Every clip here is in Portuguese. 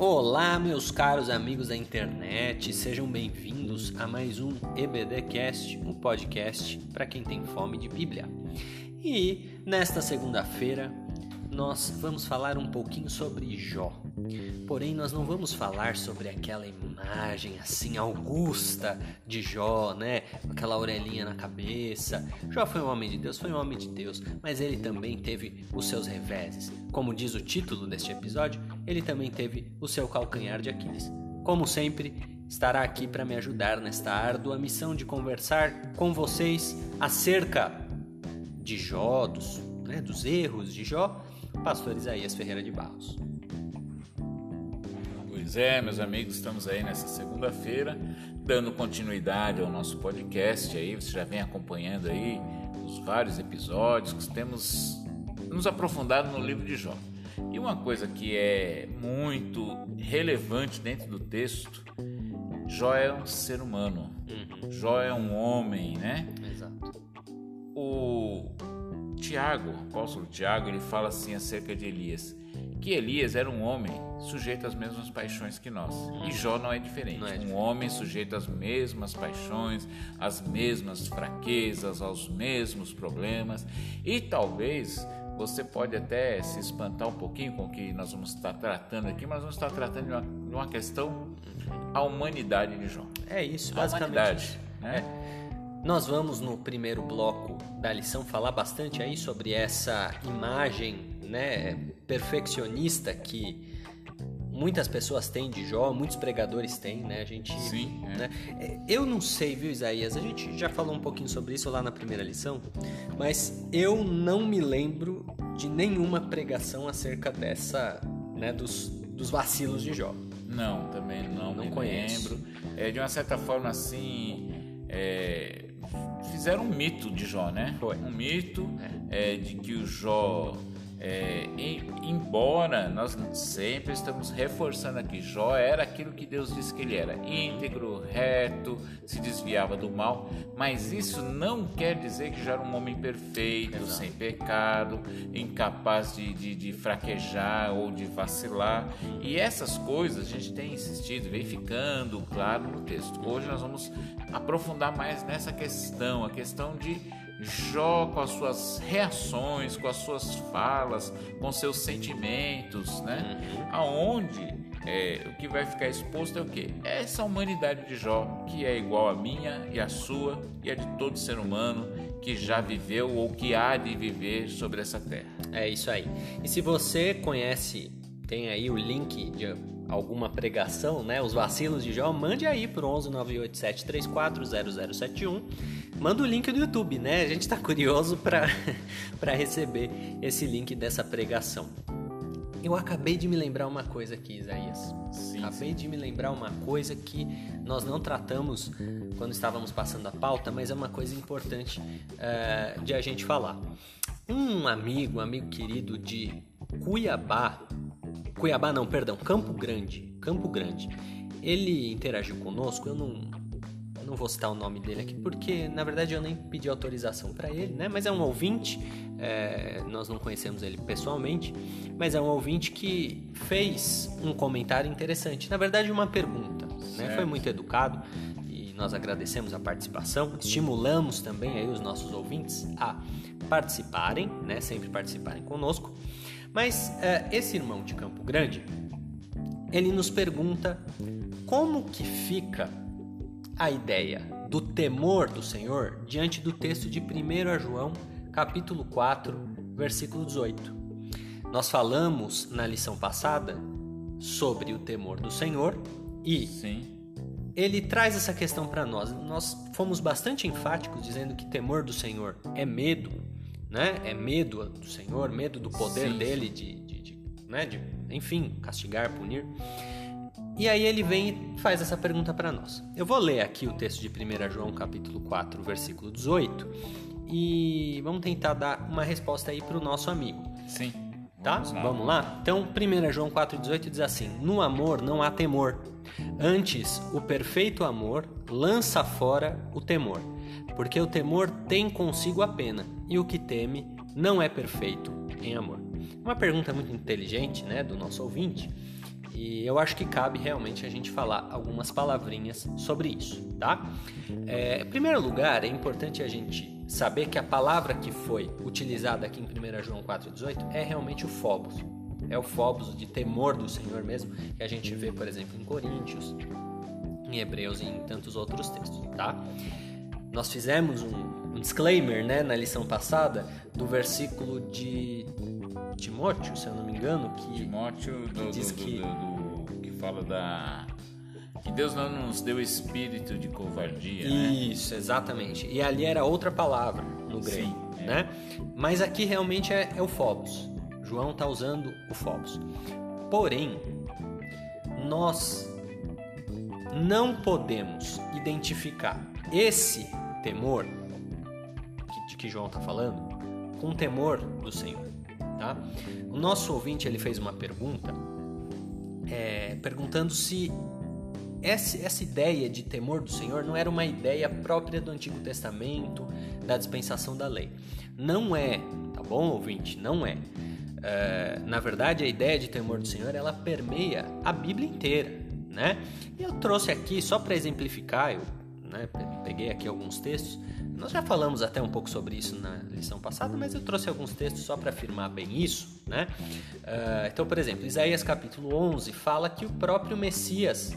Olá, meus caros amigos da internet, sejam bem-vindos a mais um EBDcast, um podcast para quem tem fome de Bíblia. E nesta segunda-feira nós vamos falar um pouquinho sobre Jó. Porém, nós não vamos falar sobre aquela imagem assim augusta de Jó, né? Aquela orelhinha na cabeça. Jó foi um homem de Deus, foi um homem de Deus, mas ele também teve os seus reveses. Como diz o título deste episódio, ele também teve o seu calcanhar de Aquiles. Como sempre, estará aqui para me ajudar nesta árdua missão de conversar com vocês acerca de Jó, dos, né, dos erros de Jó pastor Isaías Ferreira de Barros. Pois é, meus amigos, estamos aí nessa segunda-feira, dando continuidade ao nosso podcast aí, você já vem acompanhando aí os vários episódios que temos nos aprofundado no livro de Jó. E uma coisa que é muito relevante dentro do texto, Jó é um ser humano, uhum. Jó é um homem, né? Exato. O Tiago, o apóstolo Tiago, ele fala assim acerca de Elias, que Elias era um homem sujeito às mesmas paixões que nós. E Jó não é diferente. Não é diferente. Um homem sujeito às mesmas paixões, às mesmas fraquezas, aos mesmos problemas. E talvez você pode até se espantar um pouquinho com o que nós vamos estar tratando aqui, mas vamos estar tratando de uma, de uma questão, a humanidade de Jó. É isso, basicamente. A humanidade, né? É. Nós vamos no primeiro bloco da lição falar bastante aí sobre essa imagem, né, perfeccionista que muitas pessoas têm de Jó, muitos pregadores têm, né? A gente, Sim, é. né? Eu não sei, viu, Isaías? A gente já falou um pouquinho sobre isso lá na primeira lição, mas eu não me lembro de nenhuma pregação acerca dessa, né, dos, dos vacilos de Jó. Não, também não, não me conheço. lembro. É, de uma certa forma assim, é, fizeram um mito de Jó, né? Foi. Um mito é. É, de que o Jó é, em, embora nós sempre estamos reforçando aqui, Jó era aquilo que Deus disse que ele era: íntegro, reto, se desviava do mal, mas isso não quer dizer que já era um homem perfeito, Exato. sem pecado, incapaz de, de, de, fraquejar ou de vacilar. E essas coisas a gente tem insistido, vem ficando claro no texto. Hoje nós vamos aprofundar mais nessa questão, a questão de Jó com as suas reações, com as suas falas, com seus sentimentos, né? Uhum. Aonde é, o que vai ficar exposto é o que? Essa humanidade de Jó, que é igual a minha e a sua e a de todo ser humano que já viveu ou que há de viver sobre essa terra. É isso aí. E se você conhece, tem aí o link de alguma pregação, né? Os vacilos de Jó, mande aí pro 11 987340071 manda o link do YouTube, né? A gente está curioso para receber esse link dessa pregação. Eu acabei de me lembrar uma coisa aqui, Isaías. Sim, acabei sim. de me lembrar uma coisa que nós não tratamos quando estávamos passando a pauta, mas é uma coisa importante uh, de a gente falar. Um amigo, um amigo querido de Cuiabá, Cuiabá não, perdão, Campo Grande, Campo Grande, ele interagiu conosco. Eu não, não vou citar o nome dele aqui porque na verdade eu nem pedi autorização para ele, né? Mas é um ouvinte, é, nós não conhecemos ele pessoalmente, mas é um ouvinte que fez um comentário interessante, na verdade uma pergunta, né? Foi muito educado e nós agradecemos a participação, estimulamos também aí os nossos ouvintes a participarem, né? Sempre participarem conosco. Mas é, esse irmão de Campo Grande, ele nos pergunta como que fica a ideia do temor do Senhor diante do texto de 1 João, capítulo 4, versículo 18. Nós falamos na lição passada sobre o temor do Senhor e Sim. ele traz essa questão para nós. Nós fomos bastante enfáticos dizendo que temor do Senhor é medo, né? É medo do Senhor, medo do poder sim, dele de, de, de, né? de, enfim, castigar, punir. E aí ele vem e faz essa pergunta para nós. Eu vou ler aqui o texto de 1 João capítulo 4, versículo 18, e vamos tentar dar uma resposta aí para o nosso amigo. Sim. Tá? Vamos lá. Vamos lá? Então, 1 João 4,18 diz assim: No amor não há temor. Antes, o perfeito amor lança fora o temor, porque o temor tem consigo a pena, e o que teme não é perfeito em amor. Uma pergunta muito inteligente, né, do nosso ouvinte E eu acho que cabe realmente a gente falar algumas palavrinhas sobre isso, tá? É, em primeiro lugar, é importante a gente saber que a palavra que foi utilizada aqui em 1 João 4,18 é realmente o phobos. É o phobos de temor do Senhor mesmo, que a gente vê, por exemplo, em Coríntios, em Hebreus e em tantos outros textos, tá? Nós fizemos um, um disclaimer, né, na lição passada, do versículo de Timóteo, se eu não me engano, que Timóteo do, que diz do- que- do- do- que fala da que Deus não nos deu espírito de covardia, né? Isso, exatamente. E ali era outra palavra no grego, Sim, é. né? Mas aqui realmente é, é o phobos. João está usando o phobos. Porém, nós não podemos identificar esse temor de que João está falando com temor do Senhor, tá? O nosso ouvinte ele fez uma pergunta, é, perguntando se essa, essa ideia de temor do Senhor não era uma ideia própria do Antigo Testamento, da dispensação da lei. Não é, tá bom, ouvinte? Não é. É, na verdade, a ideia de temor do Senhor ela permeia a Bíblia inteira, né? E eu trouxe aqui só para exemplificar, eu né, pe- peguei aqui alguns textos. Nós já falamos até um pouco sobre isso na lição passada, mas eu trouxe alguns textos só para afirmar bem isso, né? É, então, por exemplo, Isaías capítulo 11 fala que o próprio Messias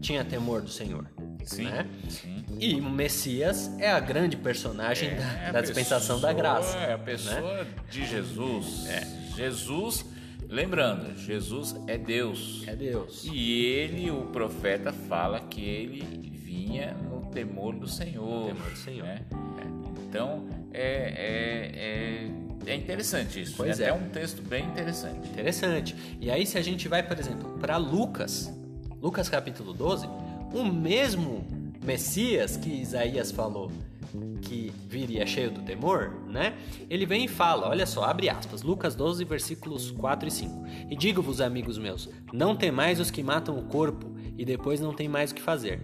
tinha temor do Senhor. Sim, né? sim. E o Messias é a grande personagem da, É da dispensação da pessoa- graça. É a né? pessoa de Jesus. Jesus, lembrando, Jesus é Deus. É Deus. E ele, o profeta, fala que ele vinha no temor do Senhor. temor do Senhor. né? Então, é, é, é, é interessante isso. Pois é, é. até um texto bem interessante. Interessante. E aí, se a gente vai, por exemplo, para Lucas, Lucas capítulo 12, o mesmo Messias que Isaías falou que viria cheio do temor, né? Ele vem e fala, olha só, abre aspas, Lucas 12, versículos 4 e 5. E digo-vos, amigos meus, não temais os que matam o corpo e depois não tem mais o que fazer.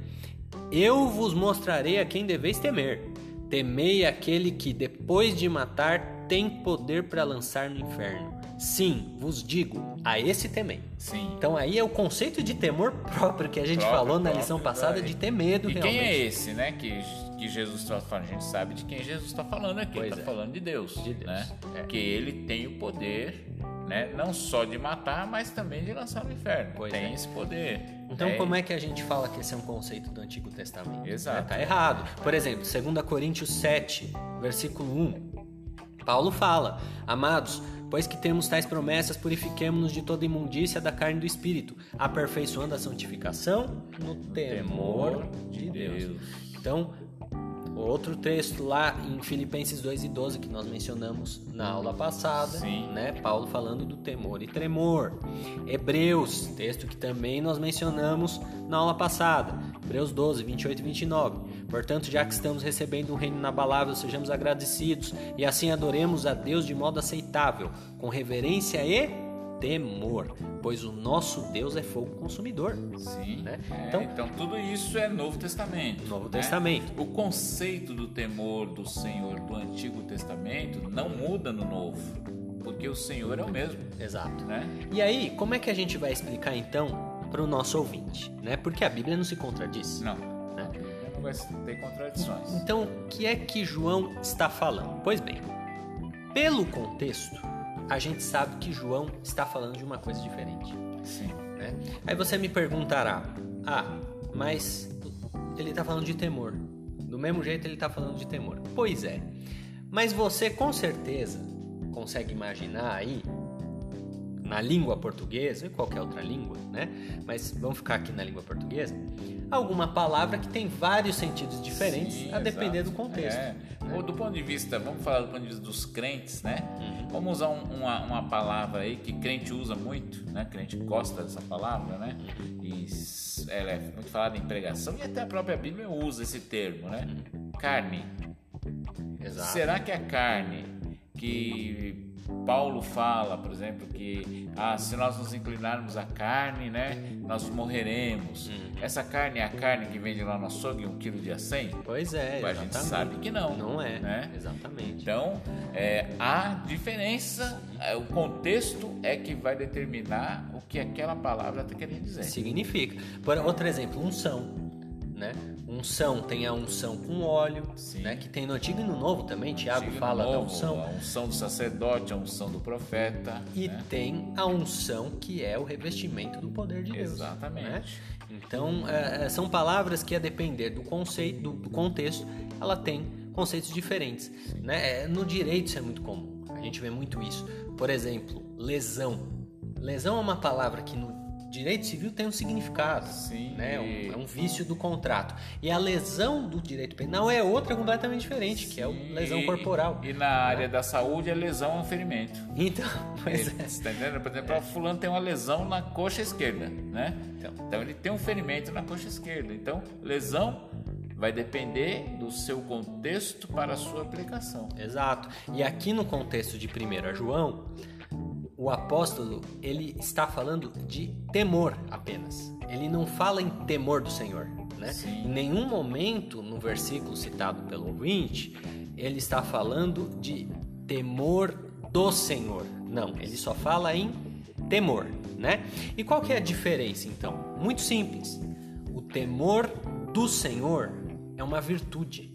Eu vos mostrarei a quem deveis temer. Temei aquele que, depois de matar, tem poder para lançar no inferno. Sim, vos digo, a esse temei. Sim. Então aí é o conceito de temor próprio que a gente Próprio, falou na próprio, lição passada de ter medo E realmente. quem é esse, né? Que, que Jesus está falando? A gente sabe de quem Jesus está falando aqui. Pois Ele está é. falando de Deus. De Deus, Né? é. Que ele tem o poder, né? Não só de matar, mas também de lançar no inferno. Pois tem é. esse poder. Então como é que a gente fala que esse é um conceito do Antigo Testamento? Exato. É, tá errado. Por exemplo, 2 Coríntios 7, versículo 1. Paulo fala: Amados, pois que temos tais promessas, purifiquemo-nos de toda imundícia da carne e do espírito, aperfeiçoando a santificação no temor de Deus. Então, outro texto lá em Filipenses 2 e 12 que nós mencionamos na aula passada, Sim. né? Paulo falando do temor e tremor. Hebreus, texto que também nós mencionamos na aula passada. Hebreus 12, 28 e 29. Portanto, já que estamos recebendo um reino inabalável, sejamos agradecidos e assim adoremos a Deus de modo aceitável, com reverência e temor, pois o nosso Deus é fogo consumidor. Sim. né? É, Então- então, tudo isso é Novo Testamento. Novo né? Testamento. O conceito do temor do Senhor do Antigo Testamento não muda no Novo, porque o Senhor é o mesmo, Exato. né? E aí, como é que a gente vai explicar então para o nosso ouvinte, né? Porque a Bíblia não se contradiz. Não, Bíblia não vai ter contradições. Então, o que é que João está falando? Pois bem, pelo contexto, a gente sabe que João está falando de uma coisa diferente. Sim. né? Aí você me perguntará: ah, mas ele está falando de temor. Do mesmo jeito ele está falando de temor. Pois é. Mas você com certeza consegue imaginar aí, na língua portuguesa e qualquer outra língua, né? Mas vamos ficar aqui na língua portuguesa, alguma palavra que tem vários sentidos diferentes Sim, a depender exato. do contexto. É. Ou do ponto de vista, vamos falar do ponto de vista dos crentes, né? Uhum. Vamos usar um- uma, uma palavra aí que crente usa muito, né? Crente gosta dessa palavra, né? Uhum. E ela é muito falada em pregação e até a própria Bíblia usa esse termo, né? Carne. Exato. Será que a carne que Paulo fala, por exemplo, que ah, se nós nos inclinarmos à carne, né, nós morreremos. Hum. Essa carne é a carne que vende lá no açougue um quilo de a 100? Pois é, A gente sabe que não. Não é, né? exatamente. Então, é, a diferença, é, o contexto é que vai determinar o que aquela palavra está querendo dizer. Significa. Por outro exemplo, unção né? Unção tem a unção com óleo, Sim. né? Que tem no Antigo e no Novo também. Tiago fala novo, da unção. A unção do sacerdote, a unção do profeta. E né? tem a unção que é o revestimento do poder de Deus. Exatamente. Né? Então é, é, são palavras que a depender do conceito, do, do contexto, ela tem conceitos diferentes. Né? É, no direito isso é muito comum. A gente vê muito isso. Por exemplo, lesão. Lesão é uma palavra que no direito civil tem um significado, Sim. né? É um, é um, vício do contrato. E a lesão do direito penal é outra completamente diferente, Sim. que é a lesão corporal. E na área da saúde, a lesão é um ferimento. Então, pois ele, é. Você tá entendendo? Por exemplo, é. fulano tem uma lesão na coxa esquerda, né? Então, então ele tem um ferimento na coxa esquerda. Então, lesão vai depender do seu contexto para a sua aplicação. Exato. E aqui no contexto de 1 João, o apóstolo ele está falando de temor apenas. Ele não fala em temor do Senhor. Né? Em nenhum momento no versículo citado pelo ouvinte ele está falando de temor do Senhor. Não, ele só fala em temor, né? E qual que é a diferença então? Muito simples. O temor do Senhor é uma virtude.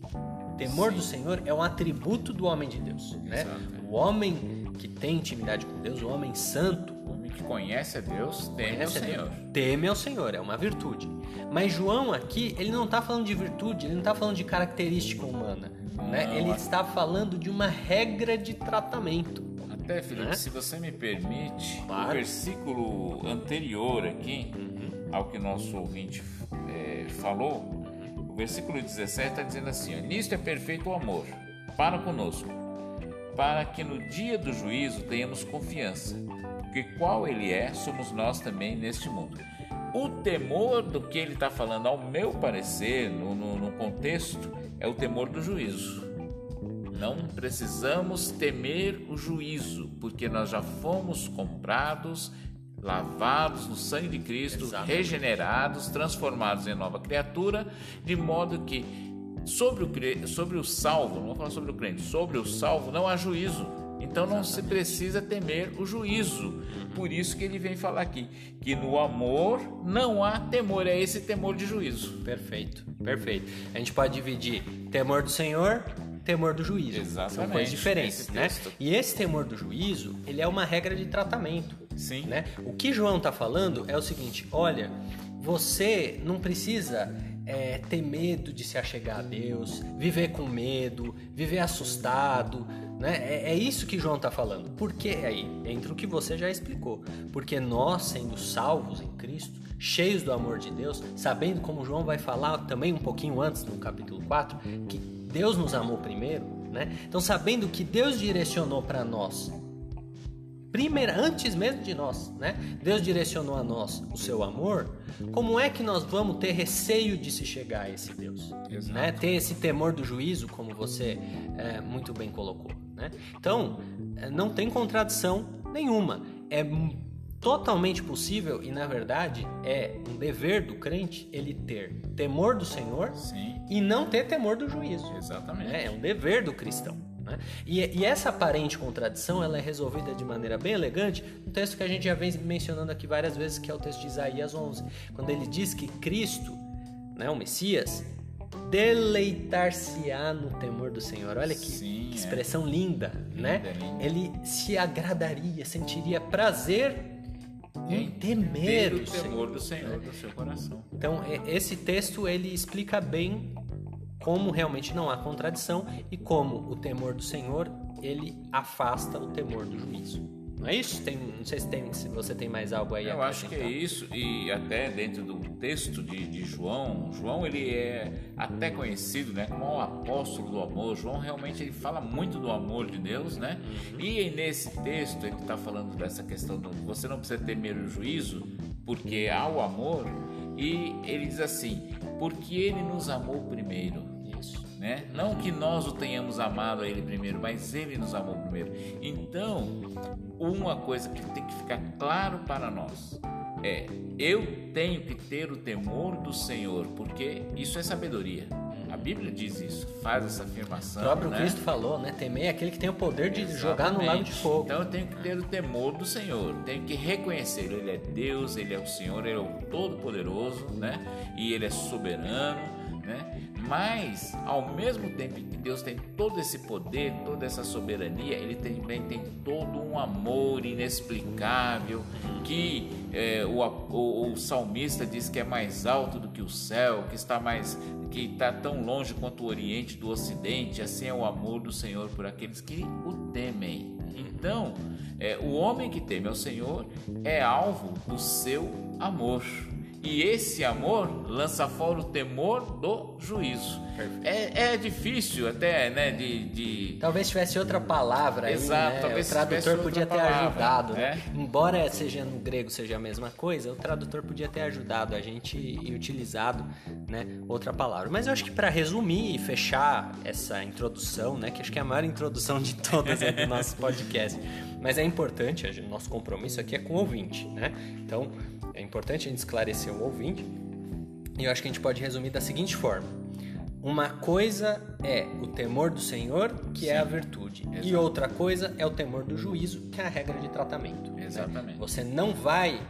O temor Sim. do Senhor é um atributo do homem de Deus, né? O homem que tem intimidade com Deus, o homem santo, o homem que conhece a Deus, teme ao Senhor. Teme ao Senhor, é uma virtude. Mas João aqui, ele não está falando de virtude, ele não está falando de característica humana. Né? Ele está falando de uma regra de tratamento. Até, Felipe, né? se você me permite, claro. o versículo anterior aqui, uhum. ao que nosso ouvinte é, falou, o versículo 17 está dizendo assim: Nisto é perfeito o amor para conosco para que no dia do juízo tenhamos confiança, porque qual ele é, somos nós também neste mundo. O temor do que ele está falando, ao meu parecer, no, no, no contexto, é o temor do juízo. Não precisamos temer o juízo, porque nós já fomos comprados, lavados no sangue de Cristo, Exatamente. regenerados, transformados em nova criatura, de modo que Sobre o, sobre o salvo, não vou falar sobre o crente, sobre o salvo não há juízo. Então não Exatamente. se precisa temer o juízo. Por isso que ele vem falar aqui que no amor não há temor, é esse temor de juízo. Perfeito, perfeito. A gente pode dividir temor do Senhor, temor do juízo. Exatamente. São coisas diferentes, né? E esse temor do juízo, ele é uma regra de tratamento. Sim. Né? O que João está falando é o seguinte: olha, você não precisa é, ter medo de se achegar a Deus, viver com medo, viver assustado, né? É, é isso que João está falando. Por que aí? Entre o que você já explicou. Porque nós, sendo salvos em Cristo, cheios do amor de Deus, sabendo como João vai falar também um pouquinho antes, no capítulo 4, que Deus nos amou primeiro, né? Então, sabendo que Deus direcionou para nós primeira, antes mesmo de nós, né? Deus direcionou a nós o seu amor. Como é que nós vamos ter receio de se chegar a esse Deus? Né? Ter esse temor do juízo, como você é, muito bem colocou. Né? Então, é, não tem contradição nenhuma. É totalmente possível e, na verdade, é um dever do crente ele ter temor do Senhor Sim. e não ter temor do juízo. Exatamente. Né? É um dever do cristão. Né? E, e, essa aparente contradição ela é resolvida de maneira bem elegante no texto que a gente já vem mencionando aqui várias vezes, que é o texto de Isaías 11, quando ele diz que Cristo, né, o Messias, deleitar-se-á no temor do Senhor. Olha que, Sim, que é. expressão é. linda, né? Linda. Ele se agradaria, sentiria prazer em temer o temor do Senhor do seu coração. Então, esse texto ele explica bem como realmente não há contradição e como o temor do Senhor ele afasta o temor do juízo. Não é isso? Tem, não sei se, tem, se você tem mais algo aí. Eu acho que é isso e até dentro do texto de, de, João, João ele é até conhecido, né, como o apóstolo do amor. João realmente ele fala muito do amor de Deus, né? Uhum. E nesse texto ele está falando dessa questão do você não precisa temer o juízo porque há o amor e ele diz assim, porque ele nos amou primeiro. Né? Não que nós o tenhamos amado a Ele primeiro, mas Ele nos amou primeiro. Então, uma coisa que tem que ficar claro para nós é: eu tenho que ter o temor do Senhor, porque isso é sabedoria. A Bíblia diz isso, faz essa afirmação. O próprio né? Cristo falou, né? Temer é aquele que tem o poder de Exatamente. jogar no lago de fogo. Então eu tenho que ter o temor do Senhor, tenho que reconhecer, Ele é Deus, Ele é o Senhor, Ele é o Todo-Poderoso, né? E Ele é soberano, né? Mas, ao mesmo tempo que Deus tem todo esse poder, toda essa soberania, Ele também tem todo um amor inexplicável que é, o, o, o, salmista diz que é mais alto do que o céu, que está mais que está tão longe quanto o Oriente do Ocidente. Assim é o amor do Senhor por aqueles que o temem. Então, é, o homem que teme ao Senhor é alvo do seu amor. E esse amor lança fora o temor do juízo. É, é difícil até, né? De, de... Talvez tivesse outra palavra aí, Exato, né? talvez o tradutor podia ter palavra, ajudado. né? Né? Embora seja no grego seja a mesma coisa, o tradutor podia ter ajudado a gente e utilizado, né? Outra palavra. Mas eu acho que para resumir e fechar essa introdução, né? Que acho que é a maior introdução de todas do nosso podcast. Mas é importante, o nosso compromisso aqui é com o ouvinte, né? Então é importante a gente esclarecer o ouvinte. E eu acho que a gente pode resumir da seguinte forma: uma coisa é o temor do Senhor, que Sim, é a virtude, exatamente. e outra coisa é o temor do juízo, que é a regra de tratamento. Né? Exatamente. Né? Você não vai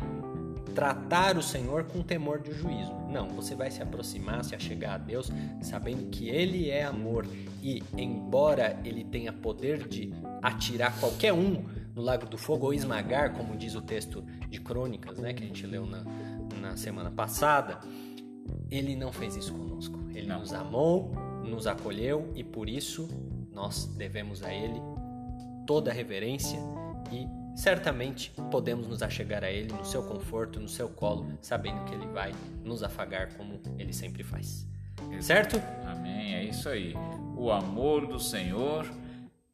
tratar o Senhor com temor do juízo. Não, você vai se aproximar, se achegar a Deus, sabendo que Ele é amor e, embora Ele tenha poder de atirar qualquer um no lago do fogo ou esmagar, como diz o texto de Crônicas, né, que a gente leu na, na semana passada, ele não fez isso conosco. Ele não. nos amou, nos acolheu e por isso nós devemos a ele toda a reverência e certamente podemos nos achegar a ele no seu conforto, no seu colo, sabendo que ele vai nos afagar como ele sempre faz. Certo? Amém. É isso aí. O amor do Senhor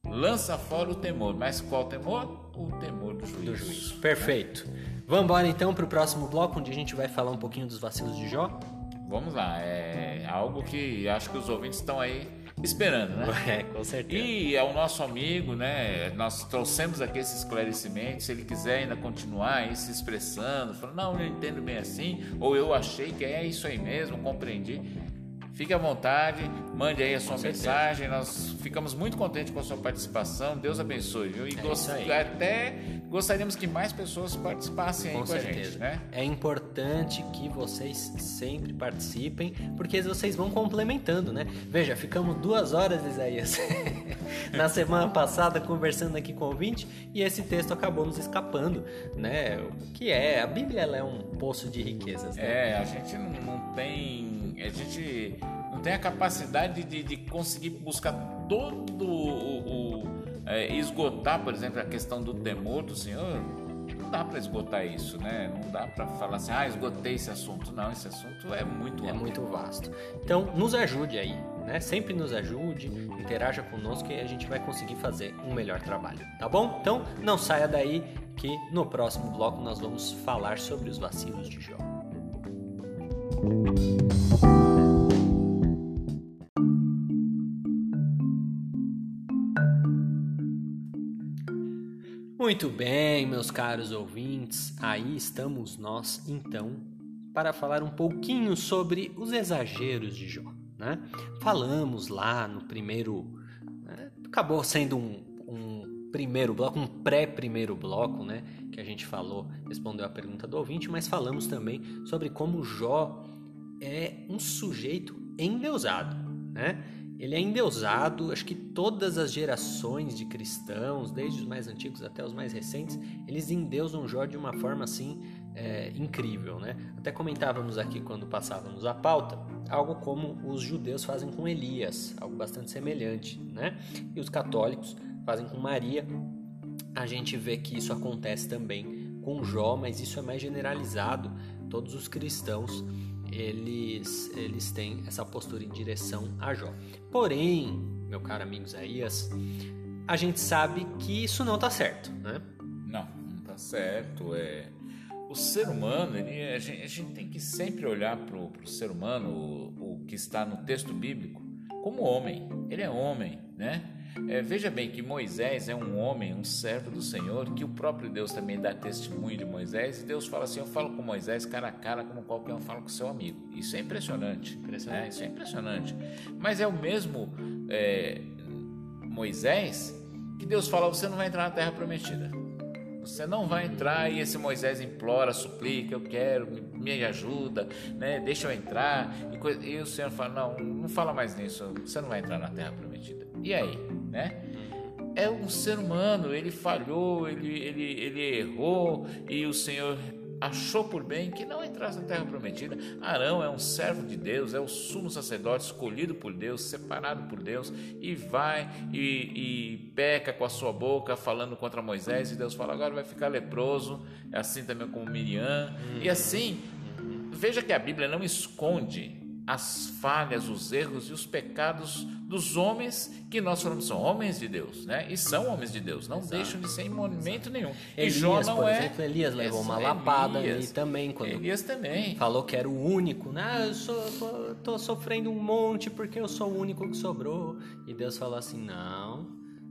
lança fora o temor. Mas qual temor? O temor do juízo. Do juízo. Perfeito. Vamos embora então para o próximo bloco, onde a gente vai falar um pouquinho dos vacilos de Jó? Vamos lá. É algo que acho que os ouvintes estão aí esperando, né? É, com certeza. E ao nosso amigo, né? Nós trouxemos aqui esses esclarecimentos. Se ele quiser ainda continuar aí se expressando, falando, não, eu entendo bem assim, ou eu achei que é isso aí mesmo, compreendi Fique à vontade, mande aí a sua mensagem. Nós ficamos muito contentes com a sua participação. Deus abençoe, viu? E é gost... até gostaríamos que mais pessoas participassem aí com, com a gente, né? É importante que vocês sempre participem, porque vocês vão complementando, né? Veja, ficamos duas horas, Isaías, na semana passada conversando aqui com o ouvinte e esse texto acabou nos escapando, né? O que é? A Bíblia é um poço de riquezas, né? É, a gente não tem a gente não tem a capacidade de, de conseguir buscar todo o, o é, esgotar, por exemplo, a questão do temor do Senhor. Não dá para esgotar isso, né? Não dá para falar assim, ah, esgotei esse assunto. Não, esse assunto é muito É muito vasto. Então, nos ajude aí, né? Sempre nos ajude, interaja conosco e a gente vai conseguir fazer um melhor trabalho, tá bom? Então, não saia daí que no próximo bloco nós vamos falar sobre os vacilos de Jó. Muito bem, meus caros ouvintes, aí estamos nós então para falar um pouquinho sobre os exageros de Jó. Né? Falamos lá no primeiro. Né? Acabou sendo um, um primeiro bloco, um pré-primeiro bloco, né? Que a gente falou, respondeu a pergunta do ouvinte, mas falamos também sobre como Jó é um sujeito endeusado, né? ele é endeusado, acho que todas as gerações de cristãos, desde os mais antigos até os mais recentes, eles endeusam Jó de uma forma assim é, incrível, né? Até comentávamos aqui quando passávamos a pauta, algo como os judeus fazem com Elias, algo bastante semelhante, né? E os católicos fazem com Maria. A gente vê que isso acontece também com Jó, mas isso é mais generalizado. Todos os cristãos eles, eles têm essa postura em direção a Jó. Porém, meu caro amigo Isaías, a gente sabe que isso não está certo, né? Não, não está certo. É... O ser humano, ele, a, gente, a gente tem que sempre olhar para o ser humano, o, o que está no texto bíblico, como homem. Ele é homem, né? É, veja bem que Moisés é um homem, um servo do Senhor, que o próprio Deus também dá testemunho de Moisés, e Deus fala assim: Eu falo com Moisés cara a cara, como qualquer um fala com seu amigo. Isso é impressionante. impressionante. É, isso é impressionante. Mas é o mesmo é, Moisés que Deus fala: Você não vai entrar na terra prometida. Você não vai entrar e esse Moisés implora, suplica, eu quero, me, ajuda, né? deixa eu entrar. E, e, o Senhor fala, não, não fala mais nisso, você não vai entrar na terra prometida. E aí, né? É um ser humano, ele falhou, ele, ele, ele errou e o Senhor achou por bem que não entrasse na terra prometida. Arão é um servo de Deus, é o sumo sacerdote escolhido por Deus, separado por Deus, e vai e, e, peca com a sua boca falando contra Moisés, e Deus fala: agora vai ficar leproso, assim também como Miriam, e assim. Veja que a Bíblia não esconde as falhas, os erros e os pecados dos homens que nós falamos são homens de Deus, né? E são homens de Deus, não Exato. deixam de ser em momento nenhum. Elias, e Jó não por é. Exemplo, Elias levou uma lapada Elias, também quando Elias também falou que era o único, né? Ah, eu sou, tô, tô sofrendo um monte porque eu sou o único que sobrou. E Deus falou assim: não,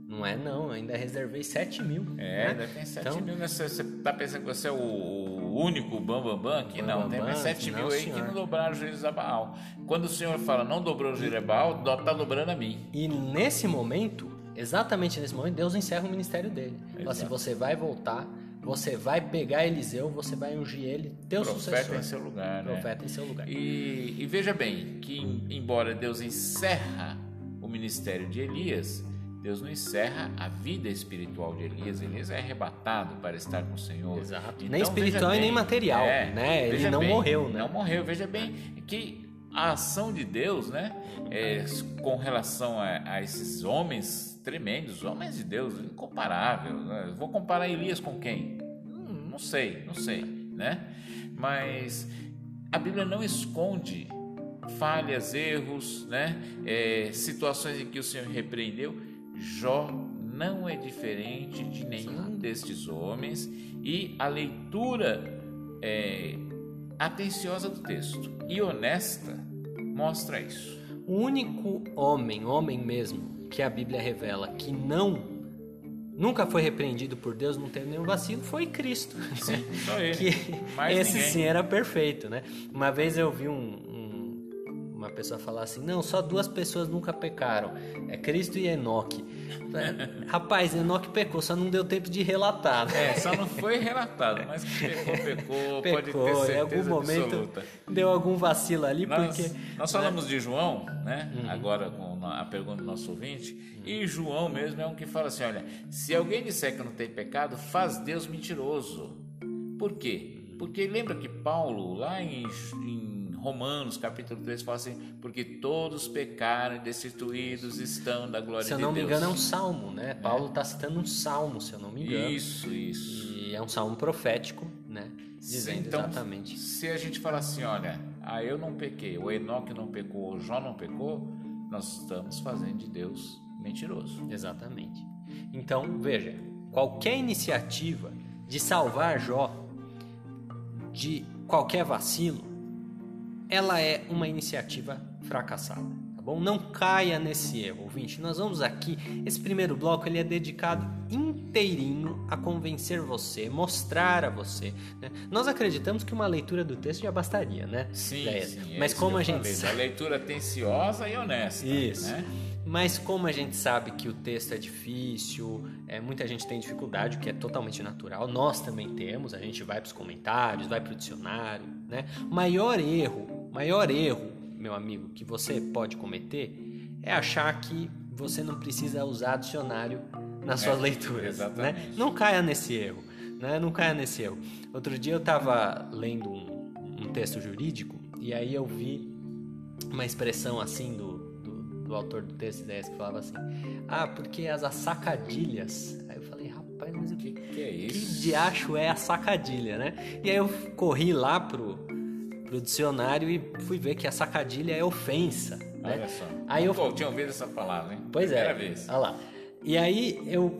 não é não, ainda reservei 7 mil. É, né? ainda tem 7 então, mil. Né? Você, tá pensando que você é o, o único bambambam bam, bam aqui? Bam, não, tem mais 7 mil aí senhor. que não dobraram o juízo a Baal. Quando o Senhor fala não dobrou o juízo a Baal, tá dobrando a mim. E nesse momento, exatamente nesse momento, Deus encerra o ministério dele. Fala assim, você vai voltar, você vai pegar Eliseu, você vai ungir ele, teu Profeta sucessor. em seu lugar, né? Profeta em seu lugar. E, e veja bem, que embora Deus encerra o ministério de Elias, Deus não encerra a vida espiritual de Elias. Elias é arrebatado para estar com o Senhor. Exato. Então, nem espiritual bem, e nem material, é, né? Ele não bem, morreu, né? Não morreu. Veja bem que a ação de Deus, né, é, com relação a, a, esses homens tremendos, homens de Deus, incomparável. Né? Vou comparar Elias com quem? Hum, não sei, não sei, né? Mas a Bíblia não esconde falhas, erros, né? É, situações em que o Senhor repreendeu Jó não é diferente de nenhum destes homens e a leitura é, atenciosa do texto e honesta mostra isso. O único homem, homem mesmo, que a Bíblia revela que não nunca foi repreendido por Deus, não teve nenhum vacilo, foi Cristo. Sim, só ele. que esse ninguém. sim era perfeito, né? Uma vez eu vi um, uma pessoa falar assim, não, só duas pessoas nunca pecaram, é Cristo e Enoque. Rapaz, Enoque pecou, só não deu tempo de relatar. Né? É, só não foi relatado, mas que pecou, pecou, pecou pode ter certeza em algum momento absoluta. deu algum vacilo ali, nós, porque... Nós falamos né? de João, né, uhum. agora com a pergunta do nosso ouvinte, uhum. e João mesmo é um que fala assim, olha, se alguém disser que não tem pecado, faz Deus mentiroso. Por quê? Porque lembra que Paulo, lá em, em Romanos capítulo 3 fala assim, porque todos pecaram e destituídos estão da glória de Deus. Se eu não me engano é um salmo, né? É. Paulo está citando um salmo, se eu não me engano. Isso, isso. E é um salmo profético, né? Dizendo então, exatamente. Se a gente falar assim, olha, ah, eu não pequei, o Enoque não pecou, o Jó não pecou, nós estamos fazendo de Deus mentiroso. Exatamente. Então, veja, qualquer iniciativa de salvar Jó de qualquer vacilo ela é uma iniciativa fracassada, tá bom? Não caia nesse erro, ouvinte. Nós vamos aqui, esse primeiro bloco ele é dedicado inteirinho a convencer você, mostrar a você. Né? Nós acreditamos que uma leitura do texto já bastaria, né? Sim, sim Mas como a gente sabe... a leitura atenciosa e honesta, Isso. Né? Mas como a gente sabe que o texto é difícil, é, muita gente tem dificuldade, o que é totalmente natural, nós também temos, a gente vai para os comentários, vai para o dicionário, né? O maior erro, maior erro, meu amigo, que você pode cometer é achar que você não precisa usar dicionário nas suas é, leituras, né? Não caia nesse erro, né? Não caia nesse erro. Outro dia eu estava lendo um, um texto jurídico e aí eu vi uma expressão assim do do autor do texto ideias que falava assim: Ah, porque as sacadilhas. Aí eu falei, rapaz, mas o que, que é isso? Que diacho é a sacadilha, né? E aí eu corri lá pro, pro dicionário e fui ver que a sacadilha é ofensa. Né? Olha só. Aí eu, eu tinha ouvido essa palavra, hein? Pois Primeira é. Vez. Olha lá. E aí eu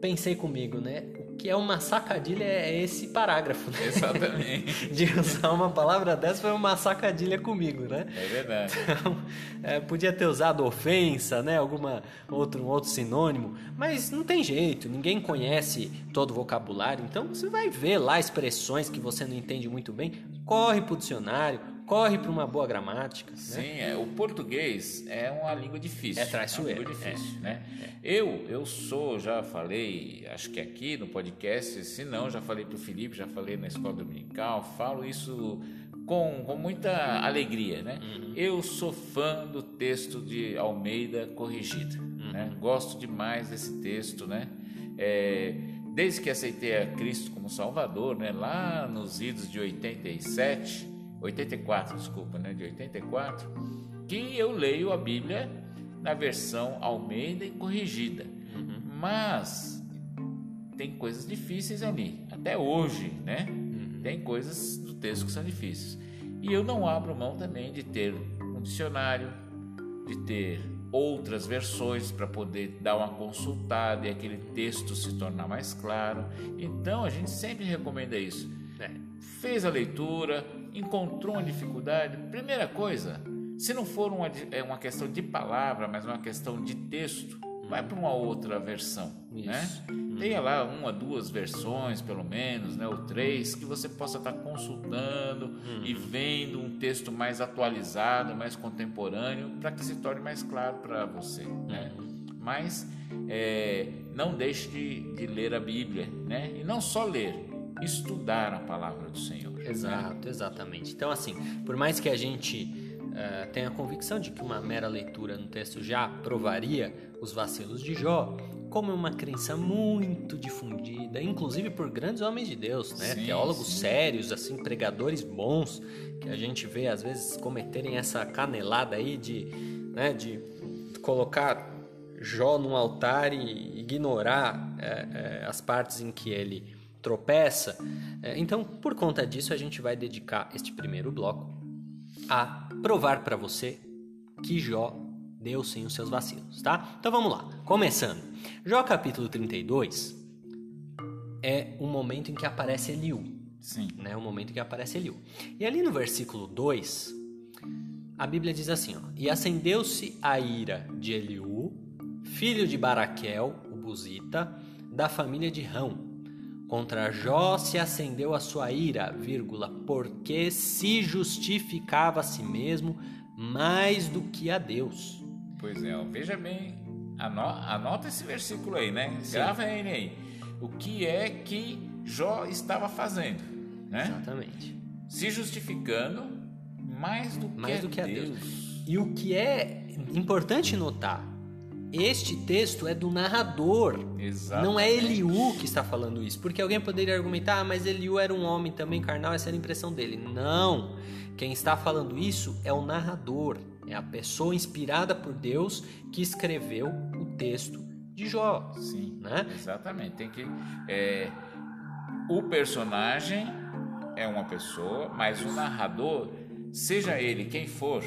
pensei comigo, né? Que é uma sacadilha é esse parágrafo. Né? Exatamente. De usar uma palavra dessa foi uma sacadilha comigo, né? É verdade. Então, é, podia ter usado ofensa, né? Alguma outro, um outro sinônimo, mas não tem jeito, ninguém conhece todo o vocabulário, então você vai ver lá expressões que você não entende muito bem, corre pro dicionário, corre para uma boa gramática. Sim, né? é, o português é uma língua difícil. É traiçoeiro. É uma língua difícil, é, né? Eu, eu sou, já falei, acho que aqui no podcast, se não, já falei para o Felipe, já falei na escola dominical, falo isso com, com muita alegria, né? Uhum. Eu sou fã do texto de Almeida corrigido, uhum. né? Gosto demais desse texto, né? É, desde que aceitei a Cristo como Salvador, né? Lá nos idos de 87, 84, desculpa, né, de 84, que eu leio a Bíblia na versão Almeida e corrigida. Uhum. Mas tem coisas difíceis ali, até hoje, né? Uhum. Tem coisas do texto que são difíceis. E eu não abro mão também de ter um dicionário, de ter outras versões para poder dar uma consultada e aquele texto se tornar mais claro. Então a gente sempre recomenda isso. É. Fez a leitura, encontrou uma dificuldade, primeira coisa, se não for uma, é uma questão de palavra, mas uma questão de texto, vai para uma outra versão, né? Tenha lá uma, duas versões, pelo menos, né, ou três, que você possa estar tá consultando uhum. e vendo um texto mais atualizado, mais contemporâneo, para que se torne mais claro para você, né? Uhum. Mas é, não deixe de, de ler a Bíblia, né? E não só ler, estudar a palavra do Senhor. Exato, exatamente. Então, assim, por mais que a gente uh, tenha a convicção de que uma mera leitura no texto já provaria os vacilos de Jó, como é uma crença muito difundida, inclusive por grandes homens de Deus, né? Sim, Teólogos sim. sérios, assim, pregadores bons, que a gente vê às vezes cometerem essa canelada aí de, né, de colocar Jó num altar e ignorar é, é, as partes em que ele tropeça. É, então, por conta disso, a gente vai dedicar este primeiro bloco a provar para você que Jó deu sim os seus vacilos, tá? Então vamos lá. Começando. Jó capítulo 32 é o momento em que aparece Eliú. Sim. Né? O momento em que aparece Eliú. E ali no versículo 2, a Bíblia diz assim, ó: "E acendeu-se a ira de Eliú, filho de Baraquel, o buzita, da família de Rão, Contra Jó se acendeu a sua ira, vírgula, porque se justificava a si mesmo mais do que a Deus. Pois é, veja bem, anota esse versículo aí, né? Sim. Grava ele aí. O que é que Jó estava fazendo, né? Exatamente. Se justificando mais do que, mais do que a Deus. Deus. E o que é importante notar este texto é do narrador. Exatamente. Não é Eliú que está falando isso. Porque alguém poderia argumentar, ah, mas Eliú era um homem também carnal, essa era a impressão dele. Não. Quem está falando isso é o narrador. É a pessoa inspirada por Deus que escreveu o texto de Jó. Sim. Né? Exatamente. Tem que. É, o personagem é uma pessoa, mas o narrador, seja ele quem for,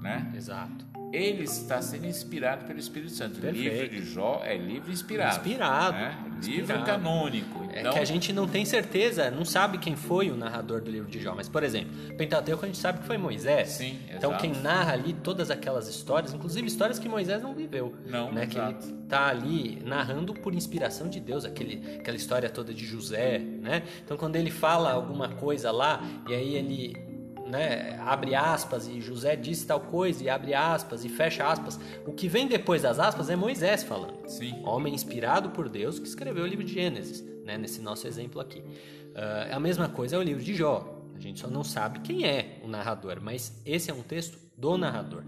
né? Exato ele está sendo inspirado pelo Espírito Santo. Perfeito. O livro de Jó é livro inspirado. Inspirado. Né? Livro inspirado. canônico. Então... É que a gente não tem certeza, não sabe quem foi o narrador do livro de Jó. Mas, por exemplo, Pentateuco a gente sabe que foi Moisés. Sim, Então, quem narra ali todas aquelas histórias, inclusive histórias que Moisés não viveu. Não, né? Que ele está ali narrando por inspiração de Deus, aquele, aquela história toda de José, né? Então, quando ele fala alguma coisa lá, e aí ele né, abre aspas e José disse tal coisa e abre aspas e fecha aspas. O que vem depois das aspas é Moisés falando. Sim. Homem inspirado por Deus que escreveu o livro de Gênesis, né, nesse nosso exemplo aqui. Uh, a mesma coisa é o livro de Jó. A gente só não sabe quem é o narrador, mas esse é um texto do narrador.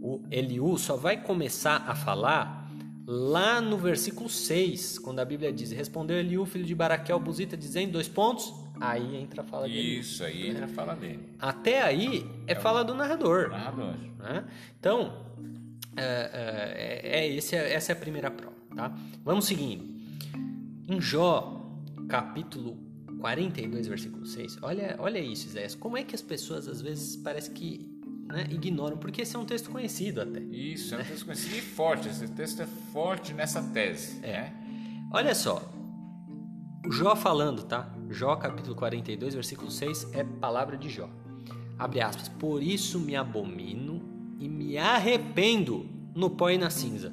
O Eliú só vai começar a falar lá no versículo 6, quando a Bíblia diz: Respondeu Eliú, filho de Baraquel, Buzita, dizendo: dois pontos Aí entra a fala dele. Isso, aí entra a fala dele. Até aí é, é fala do narrador. Narrador. Né? Então, é, é, é, esse, essa é a primeira prova. Tá? Vamos seguindo. Em Jó, capítulo 42, versículo 6, olha, olha isso, Isaías. Como é que as pessoas às vezes parece que né, ignoram? Porque esse é um texto conhecido até. Isso, é um texto conhecido e forte. Esse texto é forte nessa tese. É. Né? Olha só, Jó falando, tá? Jó capítulo 42, versículo 6 é palavra de Jó. Abre aspas. Por isso me abomino e me arrependo no pó e na cinza.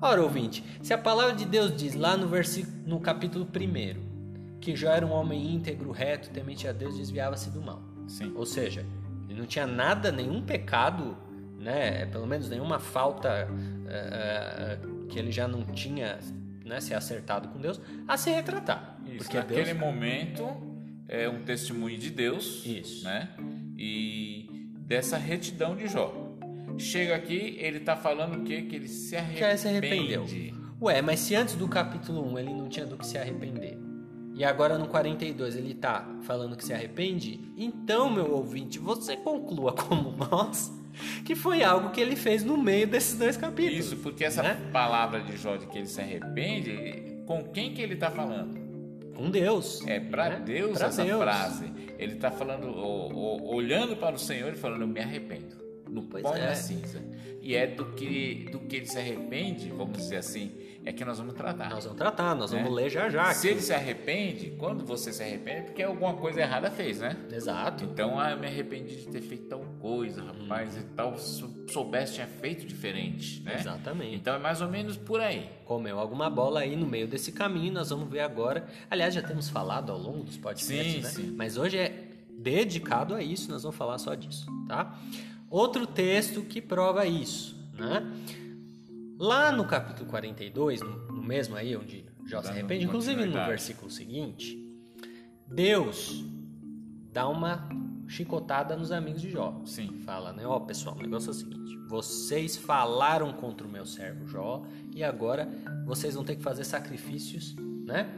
Ora, ouvinte, se a palavra de Deus diz lá no, versículo, no capítulo 1 que Jó era um homem íntegro, reto, temente a Deus, desviava-se do mal. Sim. Ou seja, ele não tinha nada, nenhum pecado, né? pelo menos nenhuma falta uh, uh, que ele já não tinha né, se acertado com Deus, a se retratar. Isso, porque naquele Deus... momento é um testemunho de Deus, Isso. né? E dessa retidão de Jó. Chega aqui, ele está falando o quê? Que ele se arrepende. Que se arrependeu. Ué, mas se antes do capítulo 1 ele não tinha do que se arrepender, e agora no 42 ele está falando que se arrepende, então, meu ouvinte, você conclua como nós que foi algo que ele fez no meio desses dois capítulos. Isso, porque essa né? palavra de Jó de que ele se arrepende, com quem que ele está falando? Com Deus. É para né? Deus pra essa Deus. frase. Ele está falando, olhando para o Senhor e falando, eu me arrependo. No Pois pó é. na cinza. E é do que, do que ele se arrepende, vamos dizer assim, é que nós vamos tratar. Nós vamos tratar, nós vamos né? ler já já. Se ele se arrepende, quando você se arrepende, é porque alguma coisa errada fez, né? Exato. Então, ah, eu me arrependi de ter feito tal coisa, rapaz, e tal, se soubesse tinha feito diferente, né? Exatamente. Então é mais ou menos por aí. Comeu alguma bola aí no meio desse caminho, nós vamos ver agora. Aliás, já temos falado ao longo dos podcasts, Sim, né? sim. Mas hoje é dedicado a isso, nós vamos falar só disso, tá? Outro texto que prova isso, né? Lá no capítulo 42, no, mesmo aí onde Jó se arrepende, inclusive no versículo seguinte, Deus dá uma chicotada nos amigos de Jó. Sim. Fala, né? Ó, pessoal, o negócio é o seguinte: vocês falaram contra o meu servo Jó e agora vocês vão ter que fazer sacrifícios, né?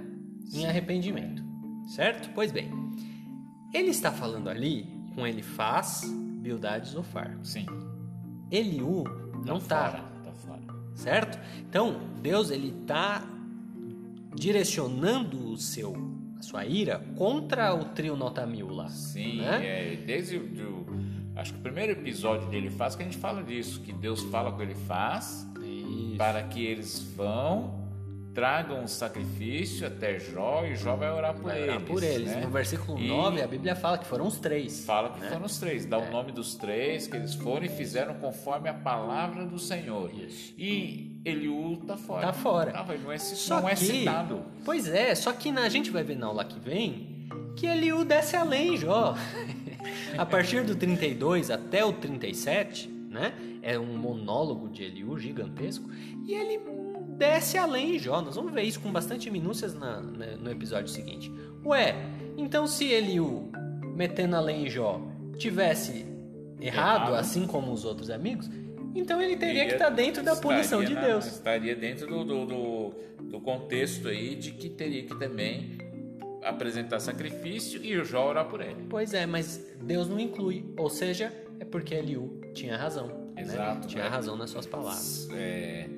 Em arrependimento, certo? Pois bem, ele está falando ali com Elifaz, Bildad e Zofar. Sim. Eliú não tá tá, fora, tá fora. certo? Então, Deus ele está direcionando o seu a sua ira contra o trio nota mil lá. Sim, né? é, desde o acho que o primeiro episódio dele faz que a gente fala disso, que Deus fala com ele faz Isso. para que eles vão tragam um sacrifício até Jó e Jó vai orar por Vai eles. orar por eles. né? No versículo E 9, a Bíblia fala que foram os três. Fala que né? foram os três, dá o nome dos três, que eles foram e fizeram conforme a palavra do Senhor. Isso. E Eliú tá fora. Tá fora. Não, não é, Só não é que, citado. Pois é, só que na, a gente vai ver na aula que vem que Eliú desce além, Jó. a partir do 32 até o 37, né? É um monólogo de Eliú gigantesco e ele desce além, Jó. Nós vamos ver isso com bastante minúcias na- na- no episódio seguinte. Ué, então se Eliú, metendo além em Jó, tivesse errado, Errado. assim como os outros amigos, então ele teria que estar dentro da punição de na- Deus. Estaria dentro do, do, do, do contexto aí de que teria que também apresentar sacrifício e o Jó orar por ele. Pois é, mas Deus não inclui. Ou seja, é porque Eliú tinha razão. né? Exato, Tinha né? razão nas suas palavras. É,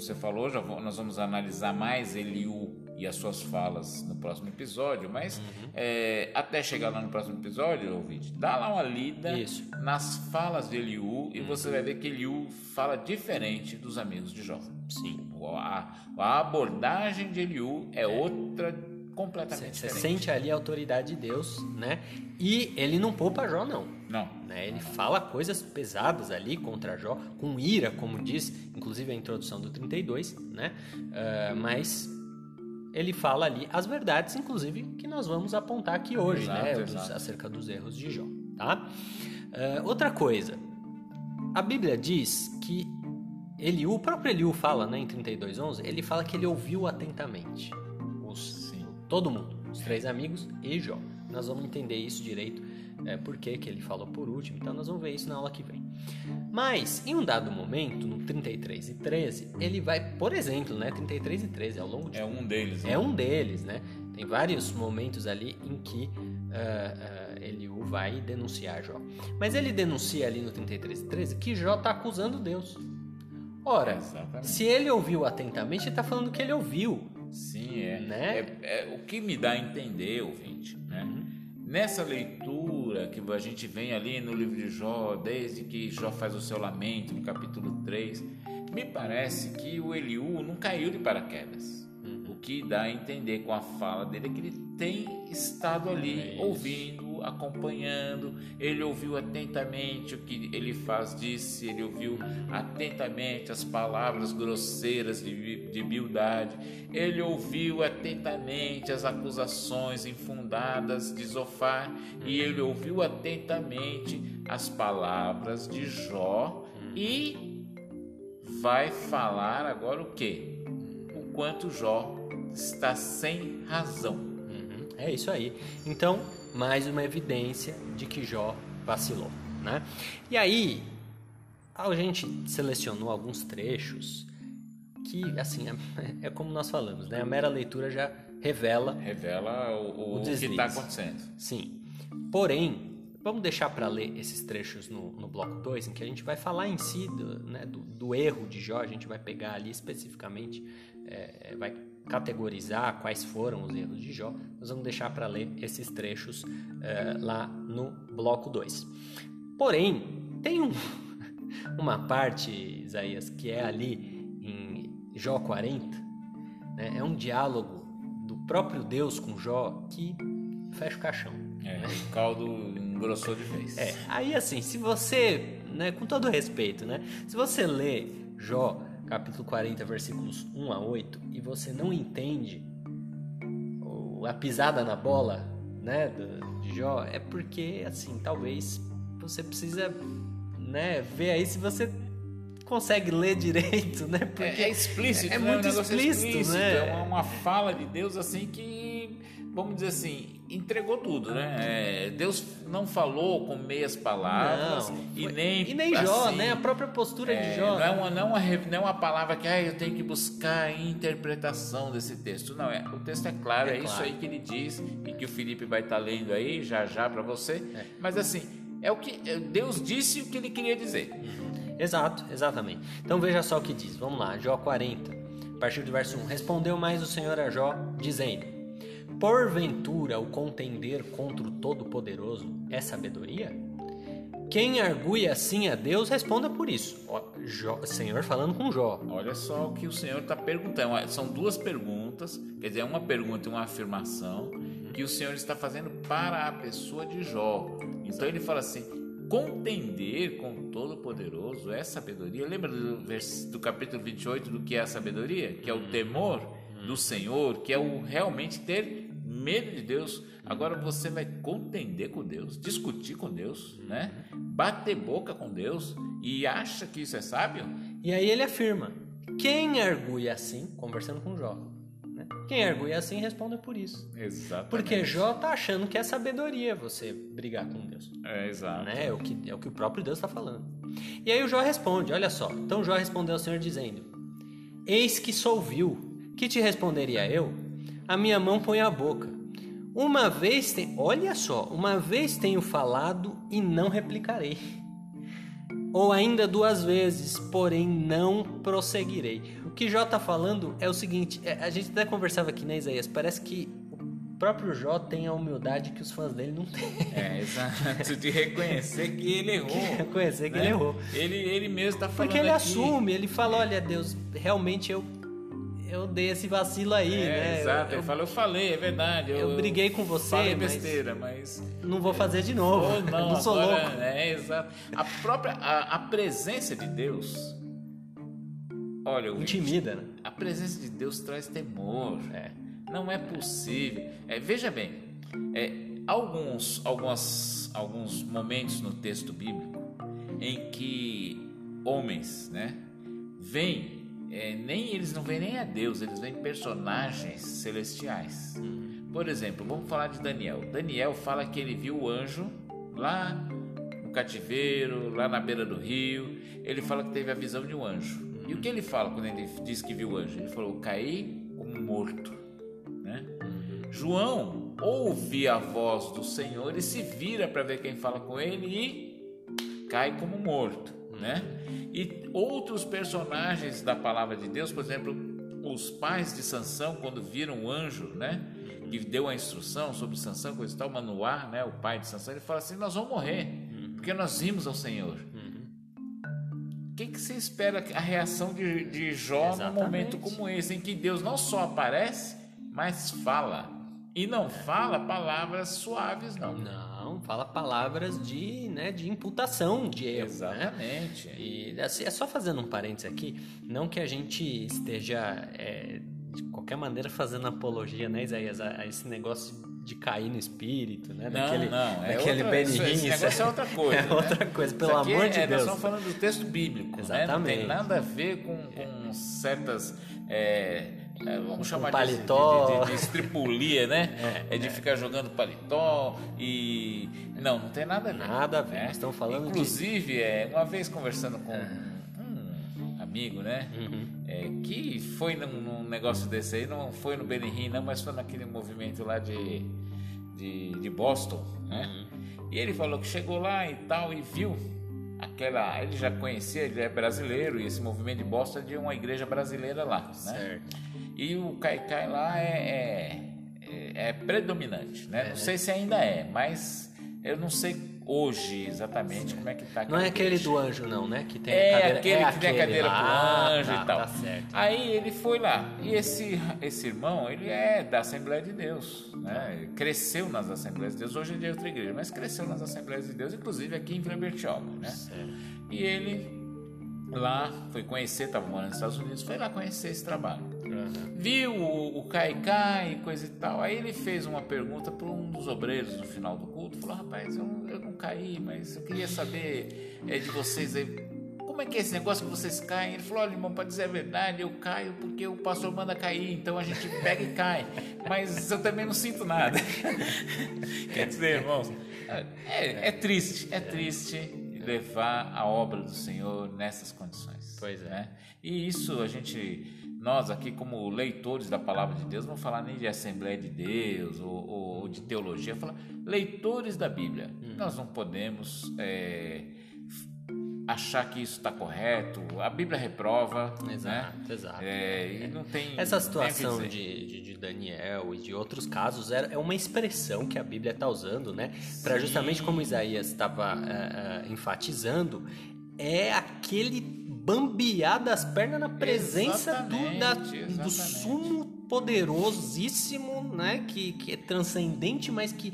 como você falou, já vou- nós vamos analisar mais Eliú e as suas falas no próximo episódio, mas Uhum. é, até chegar lá no próximo episódio, ouvinte, dá lá uma lida Isso. Uhum. nas falas de Eliú e você vai ver que Eliú fala diferente dos amigos de Jó. Sim. A, a abordagem de Eliú é outra completamente Você diferente. sente ali a autoridade de Deus, né? E ele não poupa Jó, não. Não. né? Ele fala coisas pesadas ali contra Jó, com ira, como diz, inclusive a introdução do 32, né? Ah, mas ele fala ali as verdades, inclusive, que nós vamos apontar aqui hoje, Exato, né? Exato. acerca dos erros de Jó, tá? Ah, outra coisa, a Bíblia diz que Eliú, o próprio Eliú fala, né, em 32:11, ele fala que ele ouviu atentamente os, todo mundo, os três amigos e Jó. Nós vamos entender isso direito, é, por que ele falou por último, então nós vamos ver isso na aula que vem. Mas, em um dado momento, no 33 e 13, ele vai, por exemplo, né, 33 e 13, ao longo de É um deles. né? é um deles, né? Tem vários momentos ali em que ah, Eliú vai denunciar Jó. Mas ele denuncia ali no 33 e 13 que Jó está acusando Deus. Ora, Exatamente. se ele ouviu atentamente, ele está falando que ele ouviu. Sim, é. Né? É, é o que me dá a entender, ouvinte, né? Nessa leitura que a gente vem ali no livro de Jó, desde que Jó faz o seu lamento, no capítulo 3, me parece que o Eliú não caiu de paraquedas. O que dá a entender com a fala dele é que ele tem estado ali é ouvindo, acompanhando, ele ouviu atentamente o que ele faz disse, ele ouviu atentamente as palavras grosseiras de, de Bildade, ele ouviu atentamente as acusações infundadas de Zofar e ele ouviu atentamente as palavras de Jó e vai falar agora o que? O quanto Jó está sem razão. Uhum. É isso aí. Então, mais uma evidência de que Jó vacilou, né? E aí, a gente selecionou alguns trechos que, assim, é, é como nós falamos, né? A mera leitura já revela revela o, o, o que está acontecendo. Sim. Porém, vamos deixar para ler esses trechos no, no bloco 2, em que a gente vai falar em si do, né, do, do, erro de Jó, a gente vai pegar ali especificamente, é, vai categorizar quais foram os erros de Jó, nós vamos deixar para ler esses trechos uh, lá no bloco 2. Porém, tem um, uma parte, Isaías, que é ali em Jó 40, né? é um diálogo do próprio Deus com Jó que fecha o caixão. É, né? o caldo engrossou de vez. É, aí assim, se você, né, com todo respeito, né, se você lê Jó capítulo 40, versículos 1 a 8, e você não entende a pisada na bola, né, de Jó, é porque assim, talvez você precisa, né, ver aí se você consegue ler direito, né? Porque é, é explícito, é, é né? muito explícito, explícito, né? É uma, uma fala de Deus assim que, vamos dizer assim, entregou tudo, né? É, Deus não falou com meias palavras não, e nem e nem Jó, assim, né? A própria postura é, de Jó. Não é uma não é uma, não é uma palavra que ah, eu tenho que buscar a interpretação desse texto. Não é. O texto é claro, é, é claro. isso aí que ele diz e que o Felipe vai estar tá lendo aí já já para você. É. Mas assim é o que é, Deus disse o que ele queria dizer. Uhum. Exato, exatamente. Então veja só o que diz. Vamos lá, Jó 40, a partir do verso 1. Respondeu mais o Senhor a Jó, dizendo: Porventura o contender contra o Todo-Poderoso é sabedoria? Quem argui assim a Deus, responda por isso. Ó, Jó, Senhor falando com Jó. Olha só o que o Senhor está perguntando. São duas perguntas, quer dizer, uma pergunta e uma afirmação que o Senhor está fazendo para a pessoa de Jó. Então ele fala assim: contender com o Todo-Poderoso é sabedoria. Lembra do, do capítulo 28 do que é a sabedoria? Que é o temor do Senhor, que é o realmente ter medo de Deus. Agora você vai contender com Deus, discutir com Deus, né? Bater boca com Deus e acha que isso é sábio? E aí ele afirma: quem argui assim, conversando com Jó, né? quem argui assim responde por isso. Exatamente. Porque Jó tá achando que é sabedoria você brigar com Deus. É, exato. Né? É, o que, é o que o próprio Deus está falando. E aí o Jó responde: olha só. Então Jó respondeu ao Senhor dizendo: Eis que sou vil. Que te responderia eu? A minha mão põe a boca. Uma vez tem, olha só, uma vez tenho falado e não replicarei. Ou ainda duas vezes, porém não prosseguirei. O que Jó está falando é o seguinte: é, a gente até conversava aqui, né, Isaías? Parece que o próprio Jó tem a humildade que os fãs dele não têm. É, exato. De reconhecer que ele errou. reconhecer que né? ele errou. Ele, ele mesmo está falando. Porque ele aqui. assume, ele fala: olha, Deus, realmente eu eu dei esse vacilo aí, é, né? Exato, eu, ele falou, eu falei, é verdade. Eu, eu briguei com você. Falei besteira, mas. Não vou fazer de novo. Oh, não, não sou agora, louco. É, exato. A própria a, a presença de Deus. Olha, intimida, né? A presença de Deus traz temor. É. Não é possível. É, veja bem, é, alguns, algumas, alguns momentos no texto bíblico em que homens, né, vêm é, nem eles não veem nem a Deus, eles veem personagens celestiais. Por exemplo, vamos falar de Daniel. Daniel fala que ele viu o anjo lá no cativeiro, lá na beira do rio. Ele fala que teve a visão de um anjo. E o que ele fala quando ele diz que viu o anjo? Ele falou: caí como morto. Né? João ouve a voz do Senhor e se vira para ver quem fala com ele e cai como morto né? E outros personagens da palavra de Deus, por exemplo, os pais de Sansão, quando viram o anjo, né? Que deu a instrução sobre Sansão, coisa e tal, Manoá, né? O pai de Sansão, ele fala assim: Nós vamos morrer, porque nós vimos ao Senhor. que, que você espera a reação de, de Jó Exatamente. num momento como esse, em que Deus não só aparece, mas fala. E não fala palavras suaves, não. Não, fala palavras de, né, de imputação de erro. Né? Exatamente. E assim, é só fazendo um parênteses aqui, não que a gente esteja é, de qualquer maneira fazendo apologia, né, Isaías, a, a esse negócio de cair no espírito, né? Não, daquele, não, é daquele outra, Benny esse, negócio é outra coisa. É né? outra coisa, pelo amor de é, Deus. Nós estamos falando do texto bíblico, né? Não Exatamente. tem nada a ver com, com certas... é, é, vamos chamar paletó. de, de, de, de estripulia, né? É, de ficar jogando paletó e... Não, não tem nada a ver. Nada a ver, né? estamos falando de- Inclusive, é, uma vez conversando com um amigo, né? Uhum. É, que foi num, num negócio desse aí, não foi no Benihim, não, mas foi naquele movimento lá de, de, de Boston, né? Uhum. E ele falou que chegou lá e tal e viu aquela. Ele já conhecia, ele é brasileiro e esse movimento de Boston é de uma igreja brasileira lá, né? Certo. E o Caicai lá é, é, é predominante, né? Não sei se ainda é, mas eu não sei hoje exatamente como é que tá. Não é aquele igreja. do anjo, não, né? Que tem a É cadeira, aquele é que tem a cadeira lá. pro anjo tá, e tal. Tá certo. Aí ele foi lá. E esse, esse irmão, ele é da Assembleia de Deus. Né? Ele Cresceu nas Assembleias de Deus. Hoje ele é outra igreja, mas cresceu nas Assembleias de Deus, inclusive aqui em Bertioga. Né? Certo. E ele lá foi conhecer, estava morando nos Estados Unidos, foi lá conhecer esse trabalho. Uhum. Viu o, Caicai e coisa e tal. Aí ele fez uma pergunta para um dos obreiros no final do culto. Falou: Rapaz, eu, eu não caí, mas eu queria saber é, de vocês aí. Como é que é esse negócio que vocês caem? Ele falou: Olha, irmão, para dizer a verdade, eu caio porque o pastor manda cair, então a gente pega e cai. Mas eu também não sinto nada. Quer dizer, irmãos, é, é triste, é triste levar a obra do Senhor nessas condições. Pois é. né? E isso a gente, nós aqui como leitores da palavra de Deus, não falar nem de Assembleia de Deus ou, ou- ou de teologia, falar leitores da Bíblia. Hum. Nós não podemos é, achar que isso está correto. A Bíblia reprova, Exato, né? exato. É, e não tem Essa situação dizer. de, de, de Daniel e de outros casos é, é uma expressão que a Bíblia está usando, né? Para justamente como Isaías estava é, é, enfatizando, é aquele bambear das pernas na presença do, da- Exatamente, do sumo poderosíssimo, né? Que, que é transcendente, mas que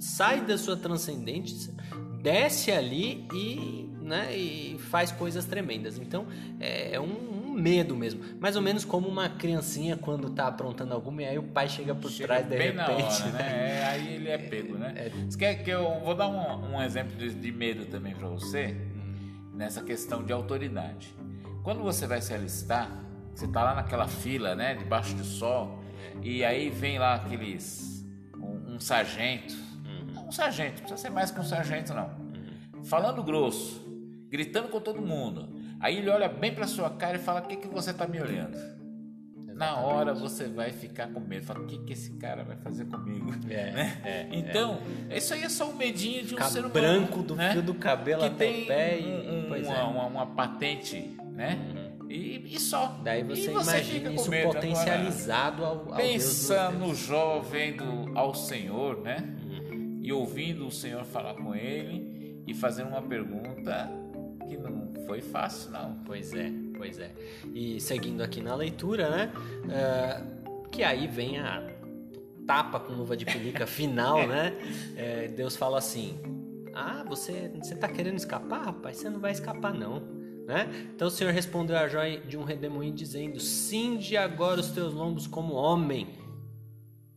sai da sua transcendência, desce ali e, né, e faz coisas tremendas. Então é, é um, um medo mesmo. Mais ou menos como uma criancinha quando tá aprontando alguma e aí o pai chega por Chega trás de repente. hora, né? né? É, aí ele é pego, né? Você quer que eu vou dar um, um exemplo de, de medo também para você nessa questão de autoridade. Quando você vai se alistar, você tá lá naquela fila, né, debaixo do sol, e aí vem lá aqueles um, um sargento, um sargento, não precisa ser mais que um sargento não, falando grosso, gritando com todo mundo. Aí ele olha bem para sua cara e fala: "O que que você tá me olhando?" Na hora você vai ficar com medo, fala: "O que que esse cara vai fazer comigo?" É, Né? é, então, isso aí é só um medinho de um ser humano, branco do né? fio do cabelo que até o pé e- um- um- pois uma, é. uma, uma patente, né? E, e só. Daí você, fica imagina isso medo. potencializado ao, ao Agora, Deus pensa dos no. Jó vendo ao Senhor, né? Uhum. E ouvindo o Senhor falar com ele e fazendo uma pergunta que não foi fácil, não. Pois é, pois é. E seguindo aqui na leitura, né? ah, que aí vem a tapa com luva de pelica final, né? É, Deus fala assim: Ah, você, você tá querendo escapar, rapaz? Você não vai escapar, não. Né? Então o Senhor respondeu a Jó de um redemoinho dizendo: Cinge agora os teus lombos como homem,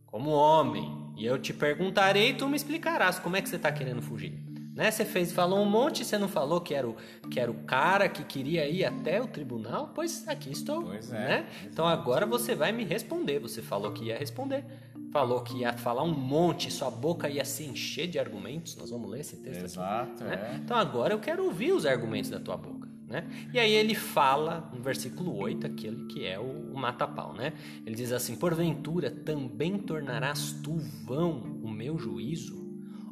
como homem, e eu te perguntarei e tu me explicarás como é que você está querendo fugir. Né? Você fez, falou um monte, você não falou que era, o, que era o cara que queria ir até o tribunal? Pois aqui estou. Pois é, né? Então agora você vai me responder. Você falou que ia responder. Falou que ia falar um monte, sua boca ia se encher de argumentos. Nós vamos ler esse texto aqui Exato, né? é. Então agora eu quero ouvir os argumentos da tua boca. Né? E aí ele fala no versículo 8, aquele que é o, o mata-pau. Né? Ele diz assim: Porventura também tornarás tu vão o meu juízo?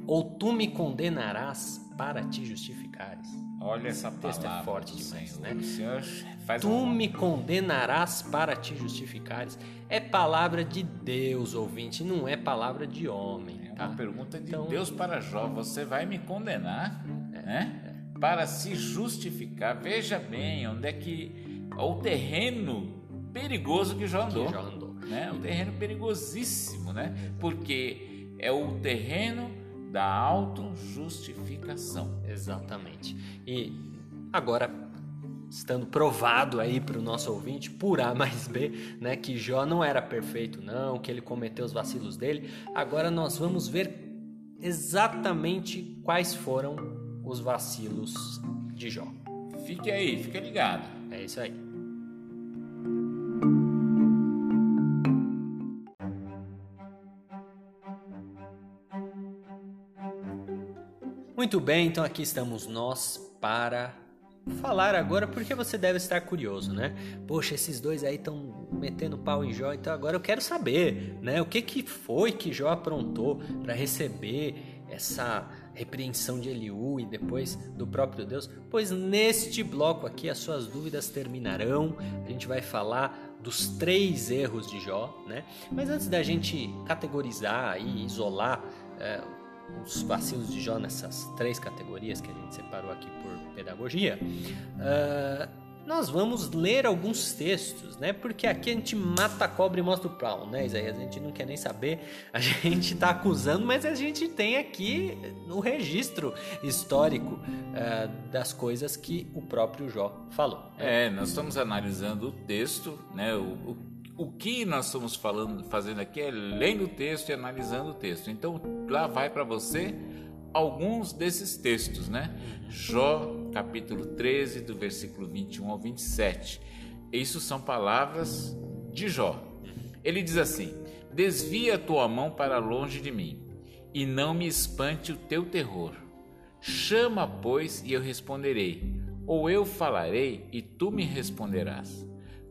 Ou tu me condenarás para te justificares? Olha essa texto é palavra forte do demais, Senhor. né? Senhor faz Tu um... me condenarás para te justificares. É palavra de Deus, ouvinte, não é palavra de homem. É Tá? uma pergunta de Então- Deus para Jó. Você vai me condenar, né? para se justificar. Veja bem onde é que o terreno perigoso que Jó andou. Que Jó andou. Né? Um terreno perigosíssimo, né? Porque é o terreno da autojustificação. Exatamente. E agora estando provado aí para o nosso ouvinte, por A mais B, né, que Jó não era perfeito, não, que ele cometeu os vacilos dele. Agora nós vamos ver exatamente quais foram os vacilos de Jó. Fique aí, fique ligado. É isso aí. Muito bem, então aqui estamos nós para falar agora porque você deve estar curioso, né? Poxa, esses dois aí estão metendo pau em Jó, então agora eu quero saber, né? O que que foi que Jó aprontou para receber essa repreensão de Eliú e depois do próprio Deus? Pois neste bloco aqui as suas dúvidas terminarão. A gente vai falar dos três erros de Jó, né? Mas antes da gente categorizar e isolar é, os vacilos de Jó nessas três categorias que a gente separou aqui por pedagogia, uh, nós vamos ler alguns textos, né? Porque aqui a gente mata a cobra e mostra o pau, né, Isaías? A gente não quer nem saber, a gente está acusando, mas a gente tem aqui no registro histórico uh, das coisas que o próprio Jó falou. Né? É, nós estamos analisando o texto, né? O, o, o que nós estamos falando, fazendo aqui é lendo o texto e analisando o texto. Então lá vai para você alguns desses textos, né? Jó, capítulo 13, do versículo 21 ao 27. Isso são palavras de Jó. Ele diz assim: Desvia tua mão para longe de mim, e não me espante o teu terror. Chama, pois, e eu responderei, ou eu falarei e tu me responderás.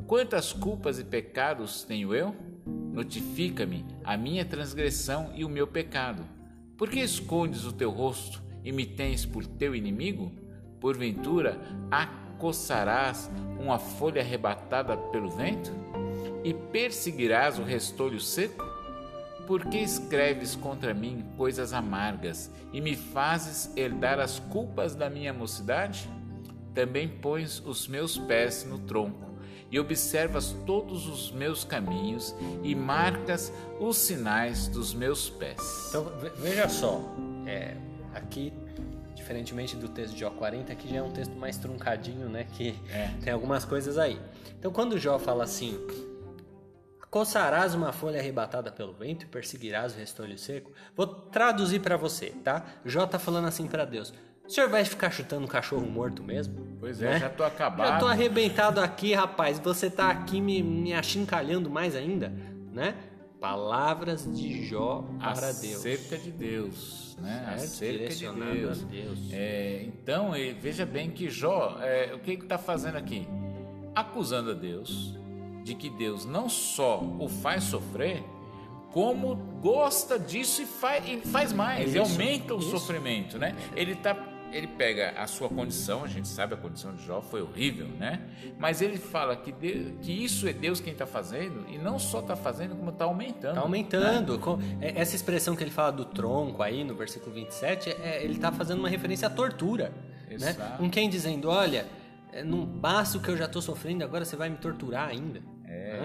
Quantas culpas e pecados tenho eu? Notifica-me a minha transgressão e o meu pecado por que escondes o teu rosto e me tens por teu inimigo? Porventura acossarás uma folha arrebatada pelo vento? E perseguirás o restolho seco? Por que escreves contra mim coisas amargas e me fazes herdar as culpas da minha mocidade? Também pões os meus pés no tronco e observas todos os meus caminhos e marcas os sinais dos meus pés. Então veja só, é, aqui diferentemente do texto de Jó 40, aqui já é um texto mais truncadinho, né? Que é. tem algumas coisas aí. Então quando Jó fala assim, coçarás uma folha arrebatada pelo vento e perseguirás o restolho seco, vou traduzir para você, tá? Jó tá falando assim para Deus. O senhor vai ficar chutando um cachorro morto mesmo? Pois é, né? já tô acabado. Já tô arrebentado aqui, rapaz. Você tá aqui me, me achincalhando mais ainda, né? Palavras de Jó para Deus. Acerca de Deus, né? Certo? Acerca de Deus. Deus. É, então, veja bem que Jó, é, o que ele está fazendo aqui? Acusando a Deus de que Deus não só o faz sofrer, como gosta disso e faz, e faz mais, é aumenta o isso. sofrimento, né? Ele está ele pega a sua condição, a gente sabe a condição de Jó foi horrível, né? Mas ele fala que, Deus, que isso é Deus quem está fazendo e não só está fazendo, como está aumentando. Está aumentando. Né? Essa expressão que ele fala do tronco aí no versículo 27, é, ele está fazendo uma referência à tortura. Né? Exato. Né? Com quem dizendo: Olha, não basta o que eu já estou sofrendo, agora você vai me torturar ainda.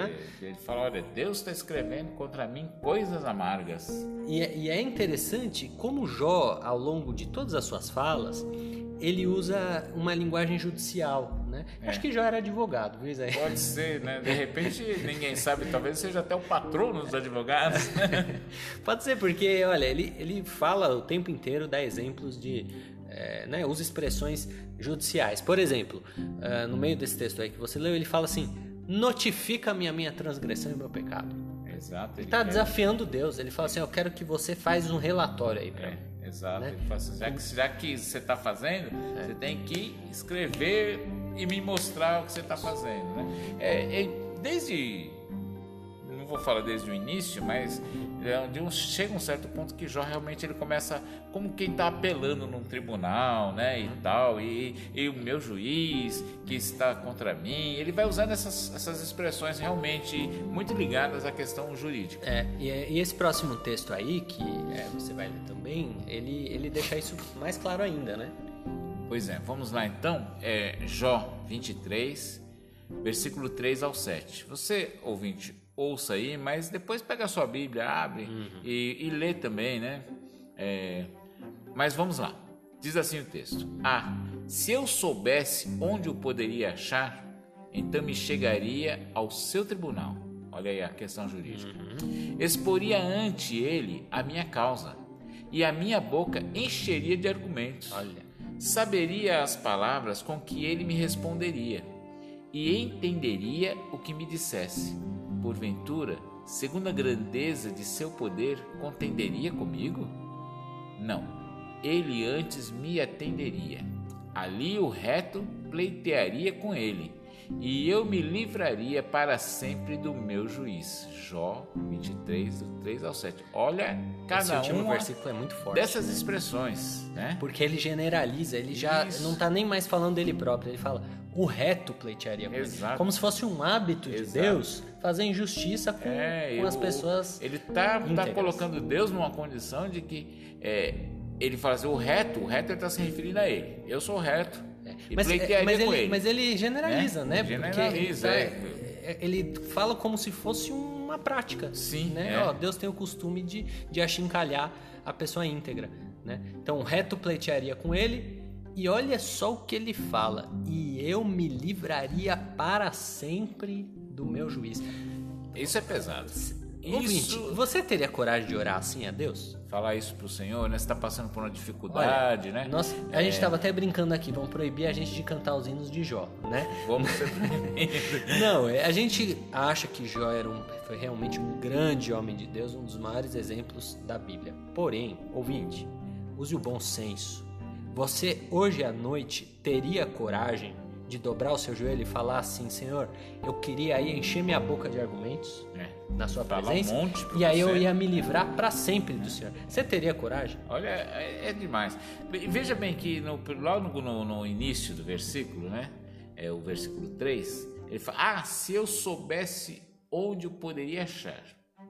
É, ele fala: olha, Deus está escrevendo contra mim coisas amargas. E é, e é interessante como Jó, ao longo de todas as suas falas, ele usa uma linguagem judicial, né? É. Acho que Jó era advogado, viu, Isaías? Pode ser, né? De repente ninguém sabe, talvez seja até o patrono dos advogados. Pode ser, porque, olha, ele, ele fala o tempo inteiro, dá exemplos de. É, né, usa expressões judiciais. Por exemplo, uh, no meio desse texto aí que você leu, ele fala assim: notifica-me a minha transgressão e meu pecado. Exato. Ele está desafiando Deus. Ele fala assim: Eu quero que você faz um relatório aí para é, mim. Exato. Né? Ele fala assim, já, que, já que você está fazendo, é. você tem que escrever e me mostrar o que você está fazendo. Né? É, é, desde vou falar desde o início, mas é, de um, chega um certo ponto que Jó realmente ele começa como quem está apelando num tribunal, né, e tal, e, e, o meu juiz que está contra mim, ele vai usando essas, essas expressões realmente muito ligadas à questão jurídica. É, e, e esse próximo texto aí, que é, você vai ler também, ele, ele deixa isso mais claro ainda, né? Pois é, vamos lá então. É Jó 23, versículo 3 ao 7. Você, ouvinte, ouça aí, mas depois pega a sua Bíblia, abre uhum. e, e, lê também, né? É, mas vamos lá. Diz assim o texto: Ah, se eu soubesse onde o poderia achar, então me chegaria ao seu tribunal. Olha aí a questão jurídica. Uhum. Exporia ante ele a minha causa, e a minha boca encheria de argumentos. Olha. Saberia as palavras com que ele me responderia, e entenderia o que me dissesse. Porventura, segundo a grandeza de seu poder, contenderia comigo? Não, ele antes me atenderia. Ali o reto pleitearia com ele e eu me livraria para sempre do meu juiz. Jó 23, do 3 ao 7. Olha, cada Esse um versículo é muito forte. Dessas né? expressões, né? Porque ele generaliza, ele já Isso. não está nem mais falando dele próprio, ele fala o reto pleitearia com Exato. Como se fosse um hábito de Exato. Deus fazer injustiça com, é, com as pessoas. Ele está tá colocando Deus numa condição de que é, ele fala assim, o reto, o reto ele está se referindo a ele. Eu sou reto mas, é, mas, ele, ele. mas ele generaliza, né? Generaliza, Porque, é. é. Ele fala como se fosse uma prática. Sim. Né? É. Ó, Deus tem o costume de, de achincalhar a pessoa íntegra. Né? Então, reto pleitearia com ele. E olha só o que ele fala. E eu me livraria para sempre do meu juiz. Isso é pesado. Ouvinte, isso... você teria coragem de orar assim a Deus? Falar isso pro Senhor, né? Você tá passando por uma dificuldade, Olha, né? Nós, a é... gente tava até brincando aqui, vão proibir a gente de cantar os hinos de Jó, né? Vamos ser Não, é, a gente acha que Jó era um, foi realmente um grande homem de Deus, um dos maiores exemplos da Bíblia. Porém, ouvinte, use o bom senso. Você hoje à noite teria coragem de dobrar o seu joelho e falar assim, Senhor, eu queria aí encher minha boca de argumentos é. Na sua presença um e aí eu ia me livrar para sempre do Senhor. Você teria coragem? Olha, é, é demais. Veja bem que no, logo no, no, início do versículo, né? É o versículo 3, ele fala: Ah, se eu soubesse onde eu poderia achar,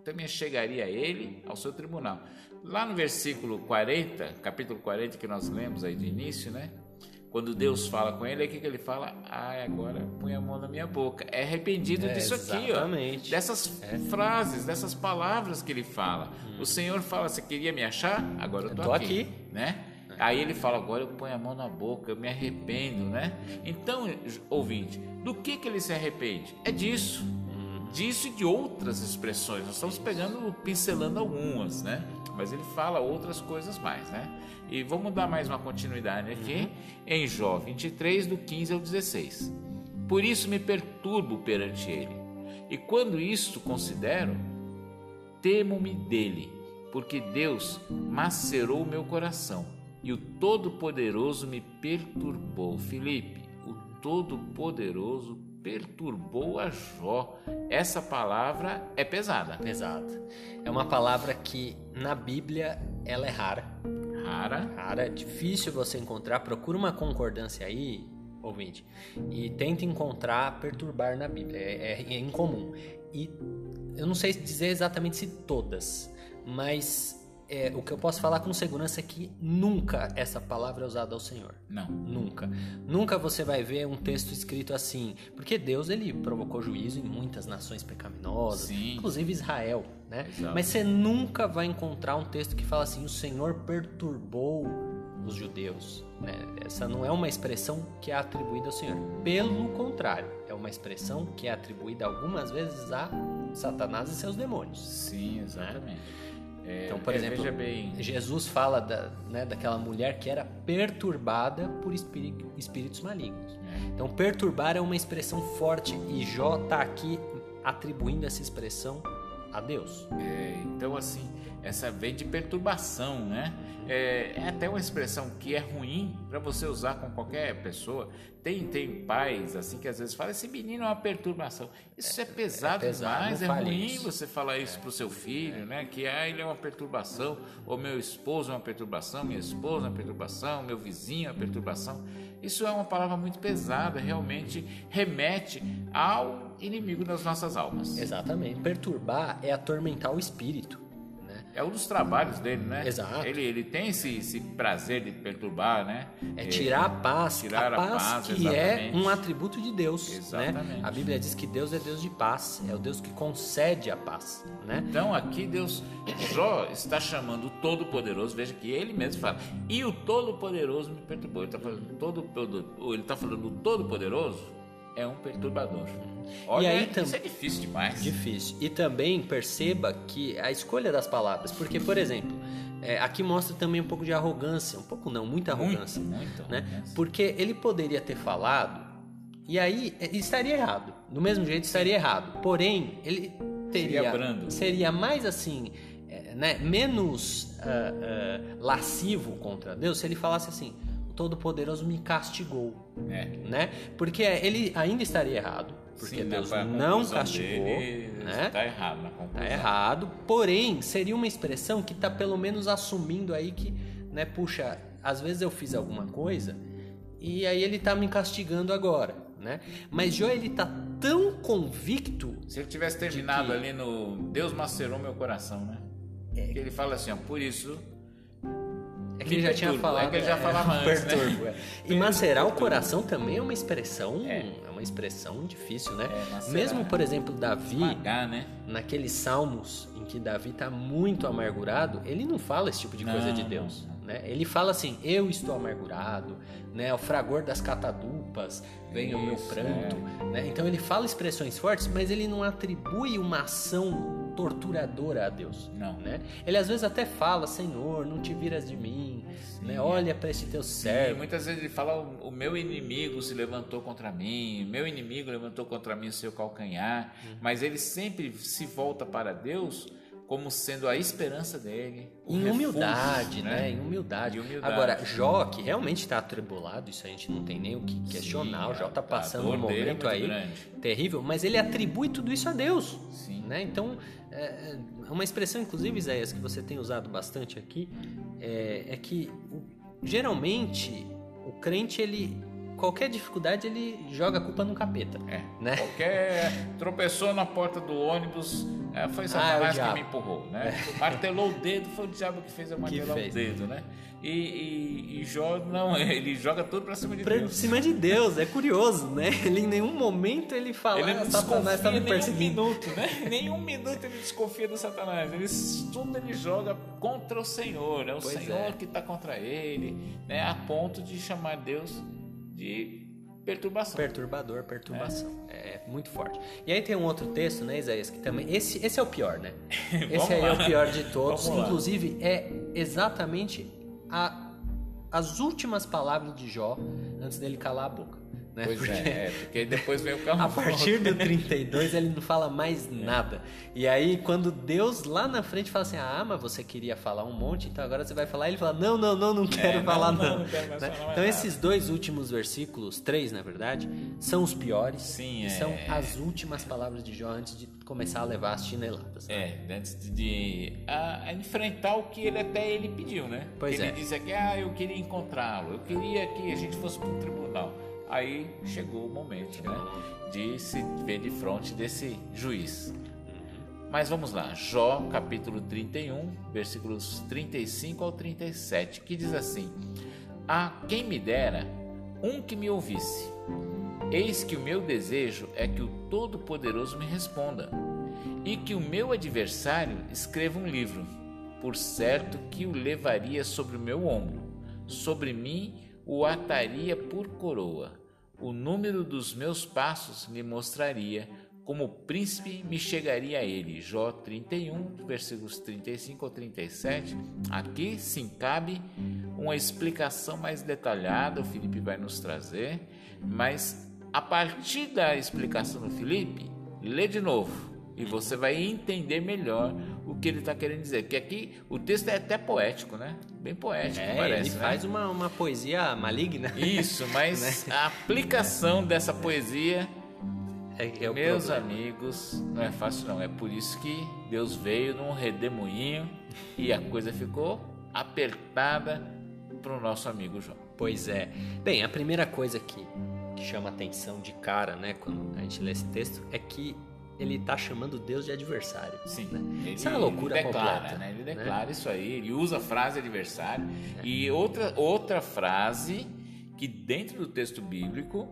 também chegaria a ele ao seu tribunal. Lá no versículo 40, capítulo 40 que nós lemos aí de início, né? Quando Deus fala com ele, é que ele fala: Ah, agora põe a mão na minha boca. É arrependido é, disso exatamente. aqui, ó. Dessas é. frases, dessas palavras que ele fala. Hum. O Senhor fala: Você queria me achar? Agora eu tô, eu tô aqui. aqui. Né? Aí ele fala: Agora eu ponho a mão na boca, eu me arrependo, né? Então, ouvinte, do que, que ele se arrepende? É disso. Disso e de outras expressões. Nós estamos pegando, pincelando algumas, né? Mas ele fala outras coisas mais, né? E vamos dar mais uma continuidade aqui uhum. em Jó 23, do 15 ao 16. Por isso me perturbo perante ele, e quando isto considero, temo-me dele, porque Deus macerou o meu coração e o Todo-Poderoso me perturbou. Filipe, o Todo-Poderoso perturbou a Jó. Essa palavra é pesada. Pesada. É uma palavra que na Bíblia ela é rara. Rara. Rara, difícil você encontrar. Procura uma concordância aí, ouvinte, e tenta encontrar perturbar na Bíblia. É, é, é incomum. E eu não sei dizer exatamente se todas, mas é, o que eu posso falar com segurança é que nunca essa palavra é usada ao Senhor. Não. Nunca. Nunca você vai ver um texto escrito assim. Porque Deus, ele provocou juízo em muitas nações pecaminosas, Sim. inclusive Israel. Né? Exato. Mas você nunca vai encontrar um texto que fala assim: o Senhor perturbou os judeus. Né? Essa não é uma expressão que é atribuída ao Senhor. Pelo contrário, é uma expressão que é atribuída algumas vezes a Satanás e seus demônios. Sim, exatamente. Né? É, então, por é, exemplo, Jesus fala da, né, daquela mulher que era perturbada por espírito, espíritos malignos. É. Então, perturbar é uma expressão forte e Jó está aqui atribuindo essa expressão a Deus. É, então, assim, essa vem de perturbação, né? É, é, até uma expressão que é ruim para você usar com qualquer pessoa. Tem, tem pais assim que às vezes falam: esse menino é uma perturbação. Isso é, é pesado, é pesado demais, é ruim isso. você falar isso para o seu filho, né? Que ah, ele é uma perturbação, ou meu esposo é uma perturbação, minha esposa é uma perturbação, meu vizinho é uma perturbação. Isso é uma palavra muito pesada, realmente remete ao inimigo das nossas almas. Exatamente. Perturbar é atormentar o espírito. É um dos trabalhos dele, né? Exato. Ele, ele tem esse, esse prazer de perturbar, né? É tirar a paz, tirar a paz, a paz que é exatamente. um atributo de Deus, né? Exatamente. A Bíblia diz que Deus é Deus de paz, é o Deus que concede a paz, né? Então aqui Deus, Jó está chamando o Todo-Poderoso, veja que ele mesmo fala, e o Todo-Poderoso me perturbou. Ele está falando, todo, ele está falando o Todo-Poderoso é um perturbador. Olha, E aí isso é difícil demais. Difícil. E também perceba que a escolha das palavras, porque, por exemplo, é, aqui mostra também um pouco de arrogância, um pouco não, muita Muito, arrogância, muito né? arrogância. Porque ele poderia ter falado e aí é, estaria errado, do mesmo jeito estaria errado. Porém, ele teria Seria brando. seria mais assim, é, né, menos ah, ah, lascivo contra Deus se ele falasse assim: Todo-Poderoso me castigou É. né? Porque ele ainda estaria errado, porque Sim, na- Deus não castigou, dele né? Está errado na conclusão. Tá errado, porém seria uma expressão que tá pelo menos assumindo aí que, né, puxa, às vezes eu fiz alguma coisa e aí ele tá me castigando agora, né? Mas Jó ele tá tão convicto Se ele tivesse terminado que- ali no Deus macerou meu coração, né? Que ele fala assim, ó, por isso é que ele já tinha perturbo, falado, é que ele já falava antes, né? perturbo, é. E macerar o coração também é uma expressão, É. é uma expressão difícil, né? É. Mesmo, por exemplo, Davi, esmagar, né? naqueles salmos em que Davi está muito amargurado, ele não fala esse tipo de coisa Não, de não, Deus. Né? Ele fala assim: Eu estou amargurado, né? o fragor das catadupas vem o meu Isso, pranto. Né? Então ele fala expressões fortes, mas ele não atribui uma ação torturadora a Deus. Não. Né? Ele às vezes até fala: Senhor, não te viras de mim, né? olha para esse teu servo. muitas vezes ele fala: o, meu inimigo se levantou contra mim, meu inimigo levantou contra mim o seu calcanhar. Uhum. Mas ele sempre se volta para Deus como sendo a esperança dele. Em refúgio, humildade, né? Em humildade. Humildade. Agora, Jó, que realmente está atribulado, isso a gente não tem nem o que questionar. o Jó está passando um é momento muito aí grande. terrível, mas ele atribui tudo isso a Deus. Sim. Né? Então, é é uma expressão, inclusive, Isaías, que você tem usado bastante aqui, é, é que geralmente o crente, ele. Qualquer dificuldade, ele joga a culpa no capeta. É. Né? Qualquer tropeçou na porta do ônibus, é, foi Satanás Ah, que me empurrou, né? Martelou o dedo, foi o diabo que fez eu martelar fez. o dedo, né? E, e, e Jó, não, ele joga tudo pra cima de Pra Deus. cima de Deus, é curioso, né? Ele em nenhum momento ele fala, Ele ah, não Satanás está desconfia me nem um perseguindo. minuto, né? Nem um minuto ele desconfia do Satanás. Ele, tudo ele joga contra o Senhor. É o Pois Senhor é. que está contra ele, né? A ponto de chamar Deus de perturbação. Perturbador, perturbação. É. muito forte. E aí tem um outro texto, né, Isaías, que também. Esse, esse é o pior, né? Esse aí é lá. o pior de todos. Vamos lá. Inclusive, é exatamente a, as últimas palavras de Jó antes dele calar a boca. Né? Pois Porque- é, é, porque depois vem o carro A partir do 32 ele não fala mais É. nada. E aí quando Deus lá na frente fala assim: "Ah, mas você queria falar um monte, então agora você vai falar". Ele fala: "Não, não, não, não quero É, falar não, não". não quero Né? falar então nada. esses dois últimos versículos, três na verdade, são os piores. Sim, e é. são as últimas palavras de Jó antes de começar a levar as chineladas. né? É, antes de, de a- a enfrentar o que ele até ele pediu, né? Pois ele é. disse aqui, ah, eu queria encontrá-lo, eu queria que a gente fosse para um tribunal. Aí chegou o momento, né? De se ver de frente desse juiz. Mas vamos lá, Jó capítulo 31, versículos 35 ao 37, que diz assim: A quem me dera um que me ouvisse. Eis que o meu desejo é que o Todo-Poderoso me responda, e que o meu adversário escreva um livro, por certo que o levaria sobre o meu ombro, sobre mim o ataria por coroa, o número dos meus passos lhe mostraria, como príncipe me chegaria a ele. Jó 31, versículos 35 ao 37. Aqui sim cabe uma explicação mais detalhada, o Felipe vai nos trazer, mas a partir da explicação do Felipe, lê de novo e você vai entender melhor que ele está querendo dizer. Que aqui o texto é até poético, né? Bem poético, É, parece. ele né? faz uma, uma poesia maligna. Isso, mas Né? a aplicação dessa poesia, É, é meus problema. amigos, não é fácil não. É por isso que Deus veio num redemoinho e a coisa ficou apertada para o nosso amigo João. Pois é. Bem, a primeira coisa que, que chama atenção de cara, né, quando a gente lê esse texto, é que ele está chamando Deus de adversário. Sim. Né? Ele Isso é uma loucura declara, completa. né? Ele né? declara isso aí, ele usa a frase adversário. E outra, outra frase que dentro do texto bíblico,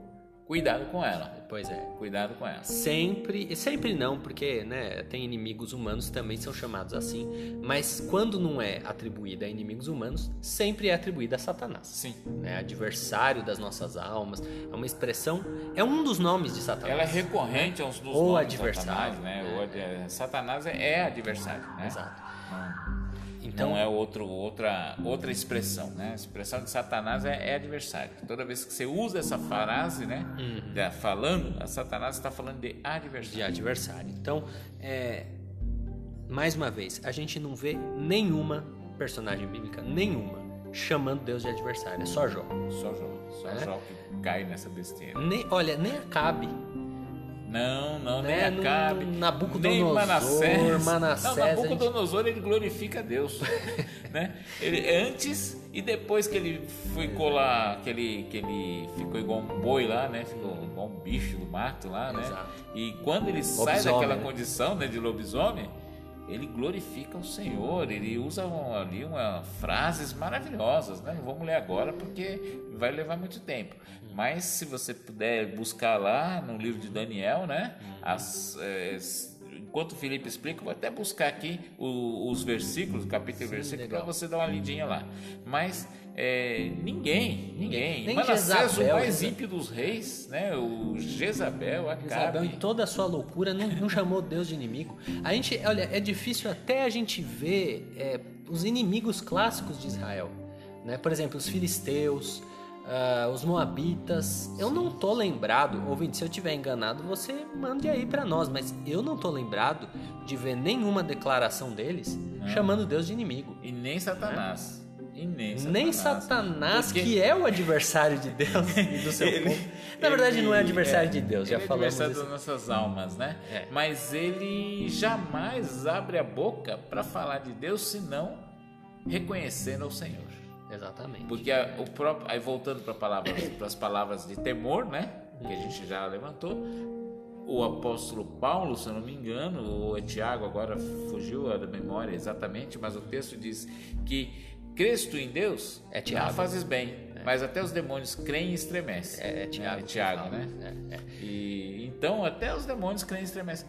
cuidado com ela. Pois é. Cuidado com ela. Sempre, sempre não, porque né, tem inimigos humanos que também são chamados assim, mas quando não é atribuída a inimigos humanos, sempre é atribuída a Satanás. Sim. Né, adversário das nossas almas, é uma expressão, é um dos nomes de Satanás. Ela é recorrente aos dos Ou nomes de adversário. Satanás, né? Ou ad- Satanás é, é adversário, né? Exato. Não, Então, não é outro, outra, outra expressão, né? A expressão de Satanás é, é adversário. Toda vez que você usa essa frase, né? Uhum. da- falando, a Satanás está falando de de adversário. adversário. Então, é, mais uma vez, a gente não vê nenhuma personagem bíblica, nenhuma, chamando Deus de adversário. É só Jó. Só Jó, só É? Jó que cai nessa besteira. Nem, olha, nem Acabe. Não, não, Né? nem No- Acabe. Nabucodonosor, nem Manassés. Manassés, Não, a gente- Nabucodonosor ele glorifica a Deus. né? ele, antes e depois que ele ficou lá, que ele, que ele ficou igual um boi lá, né? Ficou igual um bicho do mato lá, né? Exato. E quando ele sai Lobisomem, daquela né? condição né, de lobisomem, ele glorifica o Senhor, ele usa um- ali uma, frases maravilhosas, né? Não vamos ler agora porque vai levar muito tempo. Mas se você puder buscar lá no livro de Daniel, né? As, eh, enquanto o Felipe explica, eu vou até buscar aqui o- os versículos, capítulo e versículo, para você dar uma lidinha lá. Mas eh, ninguém, ninguém, Nem Manassés, o Jezabel, mais Jezabel. ímpio dos reis, né? O Jezabel, Isabel, em Acabe. toda a sua loucura, não, não chamou Deus de inimigo. A gente, olha, é difícil até a gente ver é, os inimigos clássicos de Israel. Né? Por exemplo, os filisteus, ah, os moabitas. Eu não tô lembrado, ouvinte, se eu tiver enganado, você mande aí para nós, mas eu não tô lembrado de ver nenhuma declaração deles chamando Deus de inimigo. E nem Satanás. E nem Satanás. Nem Satanás, Porque que é o adversário de Deus e do seu ele- povo. Na verdade, não é ele- adversário de Deus, já ele é falamos adversário isso. das nossas almas, né? É. Mas ele jamais abre a boca para falar de Deus senão reconhecendo ao Senhor. Exatamente. Porque a- o próprio, aí voltando para palavras, as palavras de temor, né? Que a gente já levantou. O apóstolo Paulo, se eu não me engano, ou é Tiago, agora fugiu da memória exatamente, mas o texto diz que crês tu em Deus, É Tiago. não fazes bem, mas até os demônios creem e estremecem. É, é Tiago. É Tiago, fala. né? É, é. E então até os demônios creem e estremecem.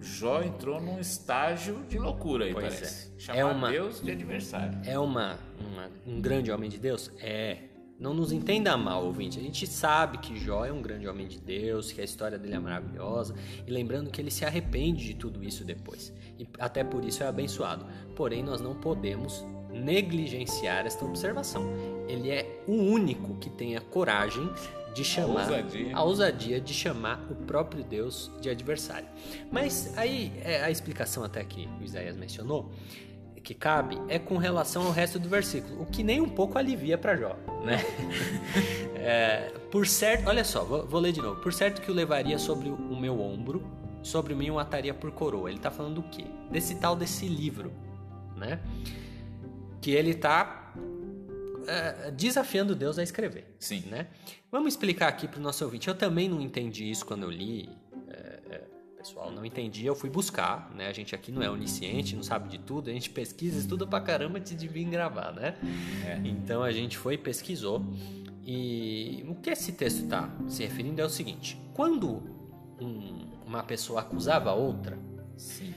Jó entrou num estágio de loucura aí, Pois parece. é. Chamar É uma- Deus de adversário. É uma, uma- um grande homem de Deus? É. Não nos entenda mal, ouvinte. A gente sabe que Jó é um grande homem de Deus, que a história dele é maravilhosa. E lembrando que ele se arrepende de tudo isso depois. E até por isso é abençoado. Porém, nós não podemos negligenciar esta observação. Ele é o único que tem a coragem de chamar ousadia. a ousadia de chamar o próprio Deus de adversário. Mas aí é, a explicação até que o Isaías mencionou que cabe é com relação ao resto do versículo, o que nem um pouco alivia para Jó, né? É, por certo, olha só, vou, vou ler de novo. Por certo que o levaria sobre o meu ombro, sobre mim o ataria por coroa. Ele tá falando do quê? Desse tal desse livro, né? Que ele tá é, desafiando Deus a escrever. Sim. Né? Vamos explicar aqui para o nosso ouvinte. Eu também não entendi isso quando eu li. é, é, pessoal, não entendi. Eu fui buscar. Né? A gente aqui não é onisciente, não sabe de tudo. A gente pesquisa, estuda pra caramba antes de vir gravar, né? É. Então a gente foi e pesquisou. E o que esse texto está se referindo é o seguinte: quando um- uma pessoa acusava a outra, Sim.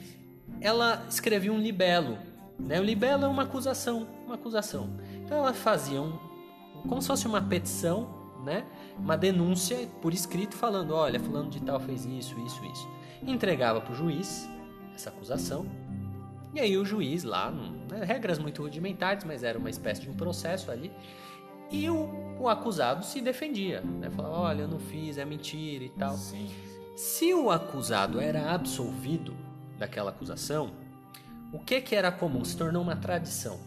ela escrevia um libelo. Né? O libelo é uma acusação, uma acusação. Então ela fazia um, como se fosse uma petição, né? uma denúncia por escrito falando, olha, fulano de tal fez isso, isso, isso. Entregava para o juiz essa acusação. E aí o juiz lá, né, regras muito rudimentares, mas era uma espécie de um processo ali. E o, o acusado se defendia, né? Falava, olha, eu não fiz, é mentira e tal. Sim. Se o acusado era absolvido daquela acusação, o que, que era comum? Se tornou uma tradição.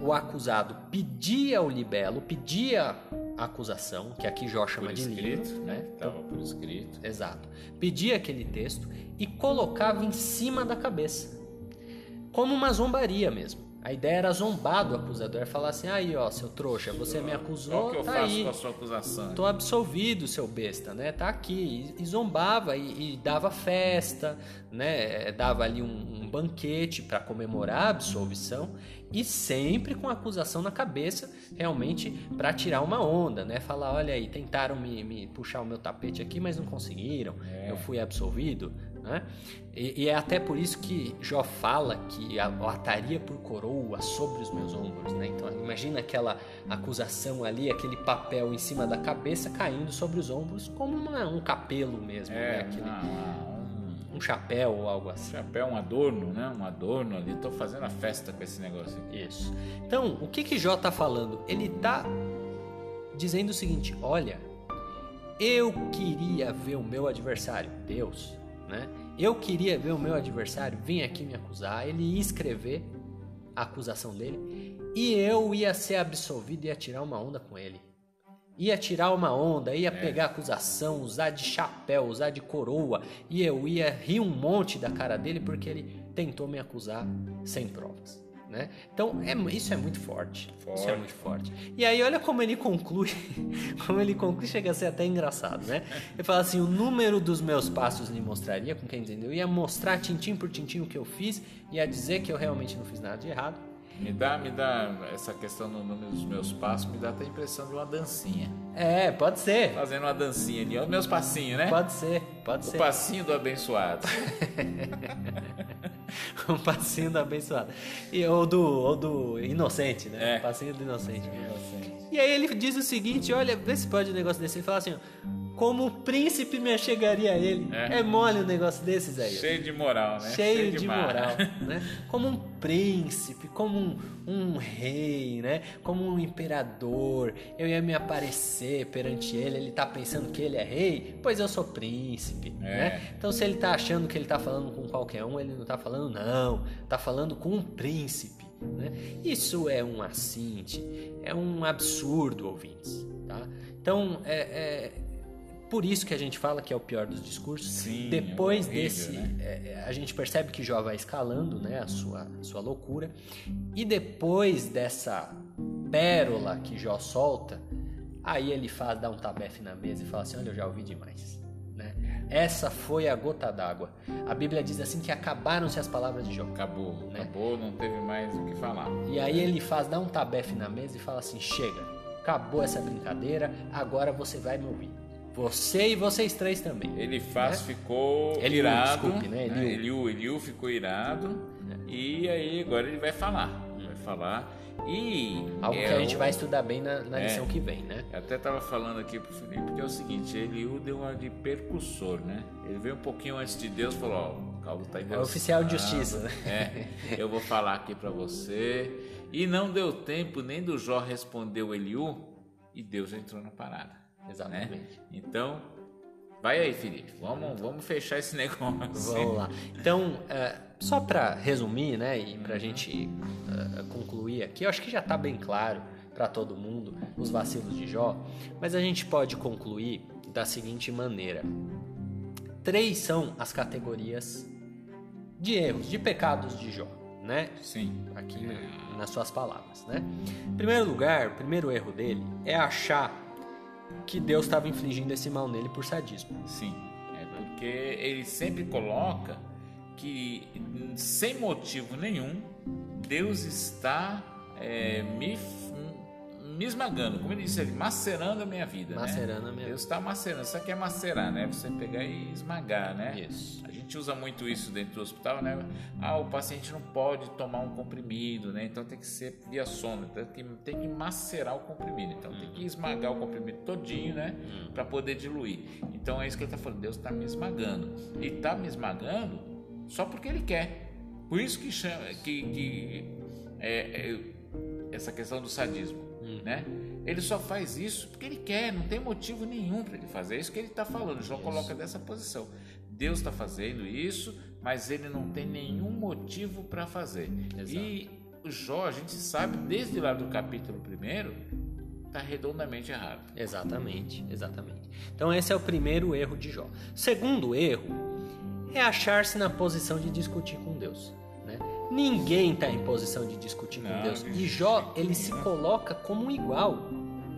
O acusado pedia o libelo, pedia a acusação, que aqui Jó chama Por de escrito, livro, né? Estava por escrito. Exato. Pedia aquele texto e colocava em cima da cabeça. Como uma zombaria mesmo. A ideia era zombar do acusador, é falar assim, aí ó, seu trouxa, você me Qual acusou, que eu tá faço aí. com a sua acusação? Tô absolvido, seu besta, né? Tá aqui. E, e zombava e, e dava festa, né? Dava ali um, um banquete para comemorar a absolvição e sempre com acusação na cabeça, realmente para tirar uma onda, né? Falar, olha aí, tentaram me, me puxar o meu tapete aqui, mas não conseguiram. Eu fui absolvido, né? E, e é até por isso que Jó fala que a, ataria por coroa sobre os meus ombros, né? Então imagina aquela acusação ali, aquele papel em cima da cabeça caindo sobre os ombros como uma- um capelo mesmo, né? É, Aquele, uma- uma- um chapéu ou algo assim. chapéu, um adorno, né? Um adorno ali. Tô fazendo a festa com esse negócio aqui. Isso. Então, o que que Jó tá falando? Ele tá dizendo o seguinte: olha, eu queria ver o meu adversário, Deus, né? Eu queria ver o meu adversário vir aqui me acusar, ele ia escrever a acusação dele e eu ia ser absolvido e ia tirar uma onda com ele. Ia tirar uma onda, ia pegar a acusação, usar de chapéu, usar de coroa, e eu ia rir um monte da cara dele porque ele tentou me acusar sem provas. Né? Então é, isso é muito forte. Isso é Forte. muito forte. E aí olha como ele conclui, como ele conclui, chega a ser até engraçado, né? Ele fala assim: o número dos meus passos lhe mostraria, com quem dizendo, eu ia mostrar tintim por tintim o que eu fiz, ia dizer que eu realmente não fiz nada de errado. Me dá, me dá essa questão no número dos meus passos, me dá até a impressão de uma dancinha. É, pode ser, Fazendo uma dancinha ali, ó, meus passinhos, né? pode ser, pode O ser. passinho do abençoado. um passinho do abençoado. E, ou, do, ou do inocente, né? É. Um passinho do inocente. E aí ele diz o seguinte: olha, vê se pode um negócio desse. Ele fala assim: ó, como o príncipe me achegaria a ele. É, É. mole um negócio desses aí. Cheio de moral, né? Cheio de marra. moral, né? Como um príncipe, como um, um rei, né? Como um imperador. Eu ia me aparecer perante ele, ele tá pensando que ele é rei, pois eu sou príncipe, né? Então se ele tá achando que ele tá falando com qualquer um, ele não tá falando não, tá falando com um príncipe, né? Isso é um assinte, é um absurdo, ouvintes, tá? Então, é, é por isso que a gente fala que é o pior dos discursos. Sim, Depois é horrível, desse, né? é, a gente percebe que Jó vai escalando, né, a sua, sua loucura. E depois dessa pérola que Jó solta, aí ele faz, dá um tabefe na mesa e fala assim: Olha, eu já ouvi demais. Né? Essa foi a gota d'água. A Bíblia diz assim que acabaram-se as palavras de Jó. Acabou, Né? acabou, não teve mais o que falar. E aí ele faz, dá um tabefe na mesa e fala assim: Chega, acabou essa brincadeira, agora você vai me ouvir. Você e vocês três também. Ele faz, ficou Eliú, irado. desculpe, né? Eliú. Eliú, Eliú ficou irado. E aí agora ele vai falar. Vai falar. E. Algo é que a gente o- vai estudar bem na, na É. lição que vem, né? Eu até tava falando aqui pro Felipe que é o seguinte, Eliú deu uma de percussor, né? Ele veio um pouquinho antes de Deus e falou, ó, o caldo tá É oficial de justiça, né? É, eu vou falar aqui pra você. E não deu tempo nem do Jó responder o Eliú e Deus entrou na parada. Né? Exatamente. Então, vai aí, Felipe. Vamos, vamos fechar esse negócio. Vamos lá. Então, é, só para resumir, né, e para a gente é, concluir aqui, eu acho que já está bem claro para todo mundo os vacilos de Jó, mas a gente pode concluir da seguinte maneira: três são as categorias de erros, de pecados de Jó, né? Sim. aqui na- nas suas palavras, né? Em primeiro lugar, o primeiro erro dele é achar que Deus estava infligindo esse mal nele por sadismo. Sim, é porque ele sempre coloca que sem motivo nenhum Deus está é, me, me esmagando, como ele disse, ali, macerando a minha vida. né? Macerando a minha Deus está macerando, isso aqui é macerar, né? Você pegar e esmagar, né? Isso. A gente usa muito isso dentro do hospital, né? Ah, o paciente não pode tomar um comprimido, né? Então tem que ser via sono, então tem, tem que macerar o comprimido. Então tem que esmagar o comprimido todinho, né? Para poder diluir. Então é isso que ele está falando. Deus está me esmagando. E está me esmagando só porque Ele quer. Por isso que chama que, que é, é essa questão do sadismo, né? Ele só faz isso porque ele quer, não tem motivo nenhum para ele fazer. É isso que ele está falando. João coloca dessa posição. Deus está fazendo isso, mas ele não tem nenhum motivo para fazer. Exato. E o Jó, a gente sabe desde lá do capítulo primeiro, está redondamente errado. Exatamente, exatamente. Então esse é o primeiro erro de Jó. Segundo erro é achar-se na posição de discutir com Deus? Ninguém está em posição de discutir com Não, Deus. gente, E Jó, ele se coloca como um igual,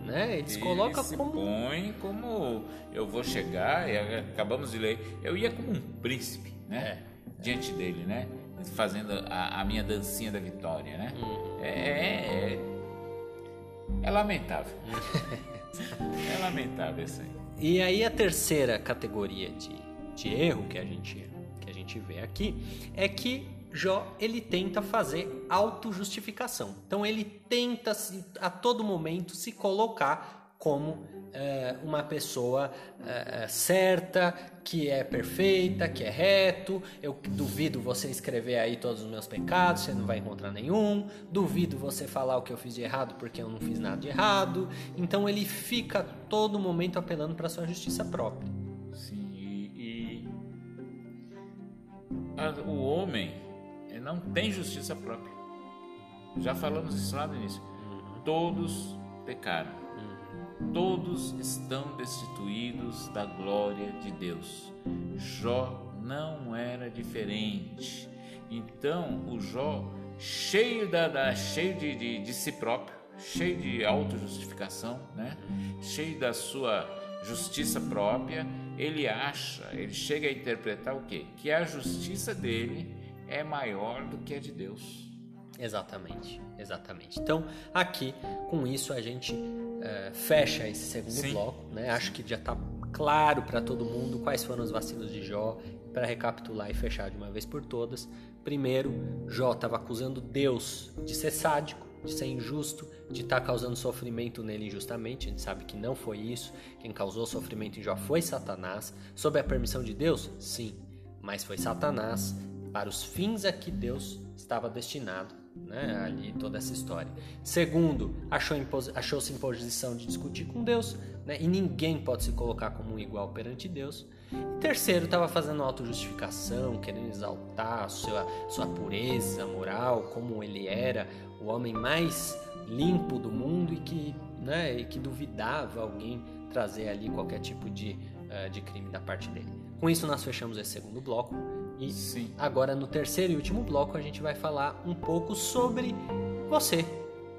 né? Ele se coloca se como põe como eu vou chegar, e acabamos de ler, eu ia como um príncipe, né? Diante dele, né? Fazendo a, a minha dancinha da vitória, né? Uhum. É, é, é lamentável. é lamentável isso aí. E aí a terceira categoria de, de erro que a gente que a gente vê aqui é que Jó ele tenta fazer autojustificação. Então ele tenta se- a todo momento se colocar como é, uma pessoa é, certa, que é perfeita, que é reto. Eu duvido você escrever aí todos os meus pecados, você não vai encontrar nenhum. Duvido você falar o que eu fiz de errado, porque eu não fiz nada de errado. Então ele fica todo momento apelando para sua justiça própria. Sim, e, e o homem não tem justiça própria. Já falamos isso lá no início. Todos pecaram. Todos estão destituídos da glória de Deus. Jó não era diferente. Então, o Jó, cheio, da, da- cheio de, de, de si próprio, cheio de autojustificação, né? cheio da sua justiça própria, ele acha, ele chega a interpretar o quê? Que a justiça dele é maior do que a de Deus. Exatamente, exatamente. Então, aqui, com isso, a gente eh, fecha esse segundo Sim. bloco. Né? Acho que já está claro para todo mundo quais foram os vacilos de Jó. Para recapitular e fechar de uma vez por todas. Primeiro, Jó estava acusando Deus de ser sádico, de ser injusto, de estar causando sofrimento nele injustamente. A gente sabe que não foi isso. Quem causou sofrimento em Jó foi Satanás. Sob a permissão de Deus? Sim. Mas foi Satanás para os fins a que Deus estava destinado, né? Ali toda essa história. Segundo, achou achou-se em posição de discutir com Deus, né? E ninguém pode se colocar como um igual perante Deus. E terceiro, estava fazendo autojustificação, querendo exaltar sua, sua pureza moral, como ele era o homem mais limpo do mundo e que, né, e que duvidava alguém trazer ali qualquer tipo de, eh, de crime da parte dele. Com isso, nós fechamos esse segundo bloco. E Sim. agora, no terceiro e último bloco, a gente vai falar um pouco sobre você,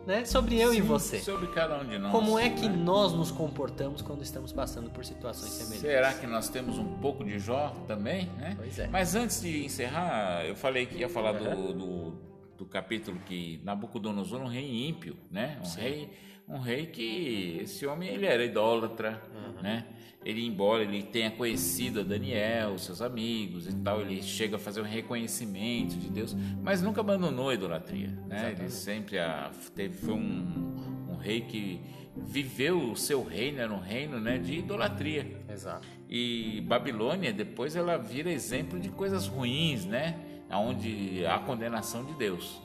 né? Sobre eu e Sim, você. Sobre cada um de nós. Como é que né? nós nos comportamos quando estamos passando por situações semelhantes? Será que nós temos um pouco de Jó também, né? Pois é. Mas antes de encerrar, eu falei que ia falar do, do, do capítulo que Nabucodonosor, um rei ímpio, né? Um Sim. rei, um rei que esse homem ele era idólatra, Uhum. né? Ele embora ele tenha conhecido a Daniel, seus amigos e tal, ele chega a fazer um reconhecimento de Deus, mas nunca abandonou a idolatria, né? Ele sempre a, teve foi um, um rei que viveu o seu reino, era um reino, né, de idolatria. Exato. E Babilônia depois ela vira exemplo de coisas ruins, né? Onde há condenação de Deus.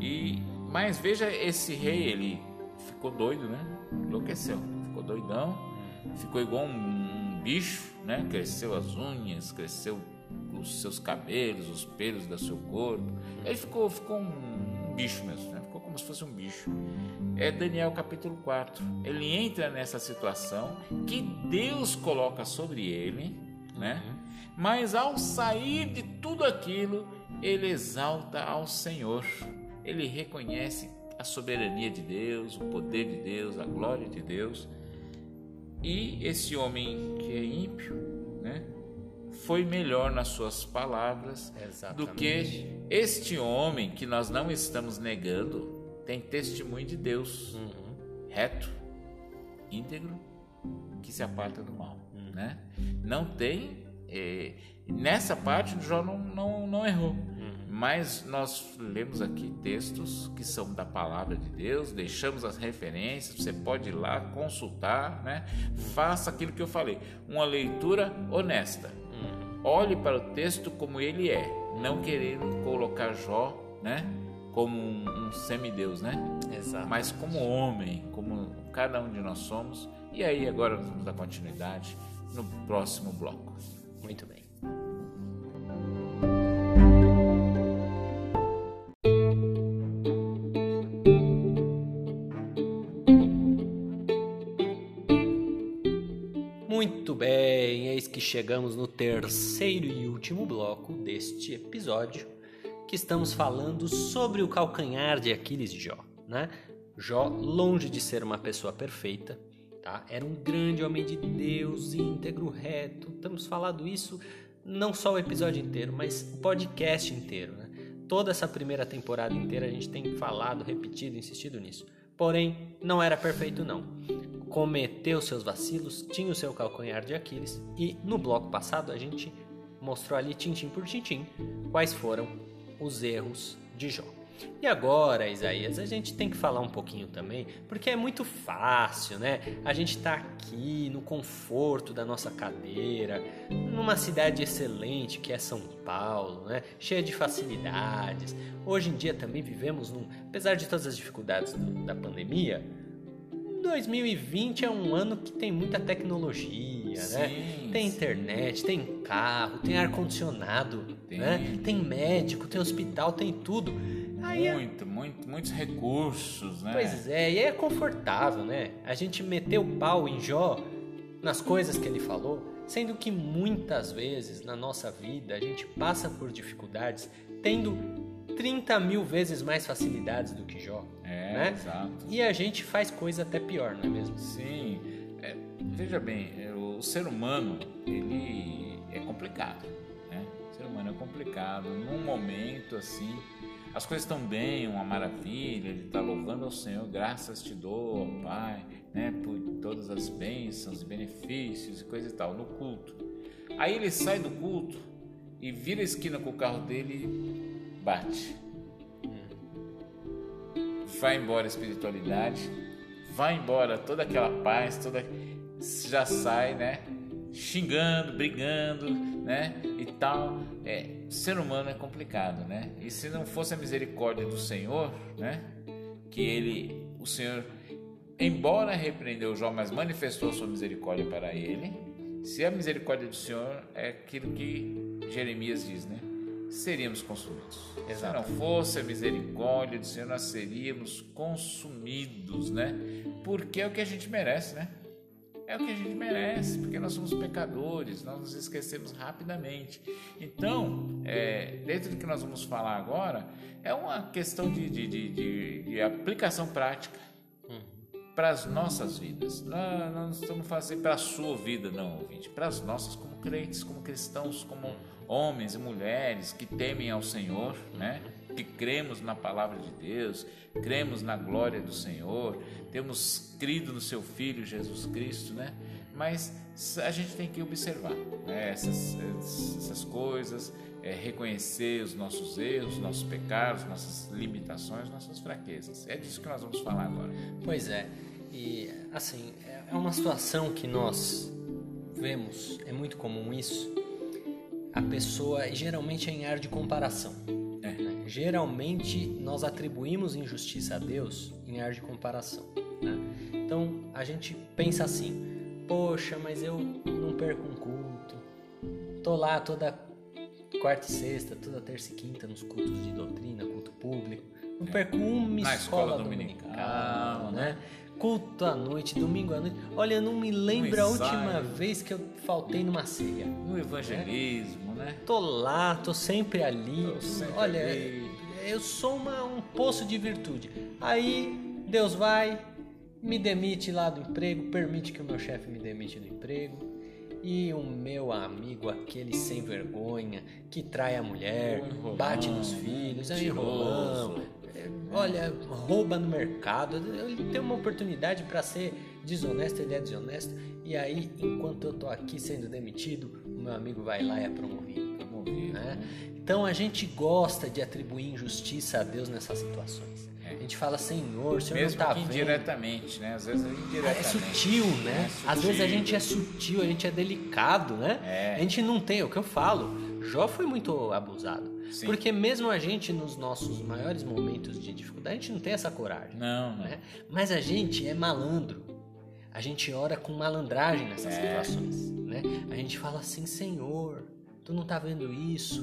E mas veja esse rei, ele ficou doido, né? Enlouqueceu, ficou doidão, ficou igual um, bicho, né? Cresceu as unhas, cresceu os seus cabelos, os pelos do seu corpo. Ele ficou ficou um bicho mesmo, né? Ficou como se fosse um bicho. É Daniel capítulo 4. Ele entra nessa situação que Deus coloca sobre ele, né? Mas ao sair de tudo aquilo, ele exalta ao Senhor. Ele reconhece a soberania de Deus, o poder de Deus, a glória de Deus. E esse homem que é ímpio, né? Foi melhor nas suas palavras do Exatamente. que este homem que nós não estamos negando tem testemunho de Deus Uhum. reto, íntegro, que se aparta do mal, Uhum. né? Não tem eh, nessa parte o Jó não, não, não errou. Mas nós lemos aqui textos que são da palavra de Deus, deixamos as referências, você pode ir lá consultar, né? Faça aquilo que eu falei, uma leitura honesta. Uhum. Olhe para o texto como ele é, não querendo colocar Jó, né? Como um, um semideus, né? Mas como homem, como cada um de nós somos. E aí agora nós vamos dar continuidade no próximo bloco. Muito bem. Chegamos no terceiro e último bloco deste episódio. que estamos falando sobre o calcanhar de Aquiles de Jó, né? Jó, longe de ser uma pessoa perfeita, tá? Era um grande homem de Deus, íntegro, reto. Estamos falando isso não só o episódio inteiro, mas o podcast inteiro, né? Toda essa primeira temporada inteira a gente tem falado, repetido, insistido nisso. Porém, não era perfeito não. Cometeu seus vacilos, tinha o seu calcanhar de Aquiles e no bloco passado a gente mostrou ali tintim por tintim quais foram os erros de Jó. E agora, Isaías, a gente tem que falar um pouquinho também, porque é muito fácil, né? A gente está aqui no conforto da nossa cadeira, numa cidade excelente que é São Paulo, né? Cheia de facilidades. Hoje em dia também vivemos num, apesar de todas as dificuldades do, da pandemia, 2020 é um ano que tem muita tecnologia, né? sim, né? Tem sim. internet, tem carro, tem ar condicionado, né? Tem médico, tem hospital, tem tudo. Aí é muito, é... muito, muitos recursos, né? Pois é, e é confortável, né? A gente meteu o pau em Jó nas coisas que ele falou, sendo que muitas vezes na nossa vida a gente passa por dificuldades tendo 30 mil vezes mais facilidades do que Jó. É, né? exato. E a gente faz coisa até pior, não é mesmo? Sim. É, veja bem, é, o ser humano, ele é complicado, né? O ser humano é complicado. Num momento assim as coisas estão bem, uma maravilha, ele está louvando ao Senhor, graças te dou, ó Pai, né, por todas as bênçãos e benefícios e coisa e tal, no culto. Aí ele sai do culto e vira a esquina com o carro dele e bate. Vai embora a espiritualidade, vai embora toda aquela paz, toda já sai, né? xingando, brigando, né? E tal. É, ser humano é complicado, né? E se não fosse a misericórdia do Senhor, né? Que ele, o Senhor, embora repreendeu Jó, mas manifestou sua misericórdia para ele. Se a misericórdia do Senhor é aquilo que Jeremias diz, né? Seríamos consumidos. Se não fosse a misericórdia do Senhor, nós seríamos consumidos, né? Porque é o que a gente merece, né? é o que a gente merece, porque nós somos pecadores, nós nos esquecemos rapidamente. Então, é, dentro do que nós vamos falar agora, é uma questão de, de, de, de aplicação prática uhum. para as nossas vidas. Nós não estamos fazendo para a sua vida, não, ouvinte, para as nossas, como crentes, como cristãos, como homens e mulheres que temem ao Senhor, né? que cremos na palavra de Deus, cremos na glória do Senhor, temos crido no seu Filho Jesus Cristo, né? Mas a gente tem que observar né? essas, essas coisas, é, reconhecer os nossos erros, nossos pecados, nossas limitações, nossas fraquezas. É disso que nós vamos falar agora. Pois é, e assim, é uma situação que nós vemos, é muito comum isso. A pessoa geralmente é em ar de comparação geralmente nós atribuímos injustiça a Deus em ar de comparação. Né? Então a gente pensa assim: poxa, mas eu não perco um culto, tô lá toda quarta e sexta, toda terça e quinta nos cultos de doutrina, culto público, não é. perco uma Na escola, escola dominical, dominical né? Culto à noite, domingo à noite. Olha, não me lembro a última vez que eu faltei numa ceia. No evangelismo, né? Né? Tô lá, tô sempre ali. Tô sempre Olha, ali. eu sou uma, um poço de virtude. Aí Deus vai, me demite lá do emprego, permite que o meu chefe me demite do emprego. E o meu amigo, aquele sem vergonha, que trai a mulher, bate nos filhos, é enrolão, olha, rouba no mercado, ele tem uma oportunidade para ser desonesto, ele é desonesto, e aí, enquanto eu tô aqui sendo demitido, o meu amigo vai lá e é promovido. promovido né? Então a gente gosta de atribuir injustiça a Deus nessas situações. É. A gente fala, Senhor, o Senhor Mesmo não tá que vendo. indiretamente, né? Às vezes é indiretamente. É sutil, né? É sutil. Às vezes a gente é sutil, a gente é delicado, né? É. A gente não tem, é o que eu falo. Jó foi muito abusado. Sim. Porque mesmo a gente, nos nossos maiores momentos de dificuldade, a gente não tem essa coragem. Não, não. Né? Mas a gente é malandro. A gente ora com malandragem nessas É. situações. Né? A gente fala assim, Senhor, tu não tá vendo isso?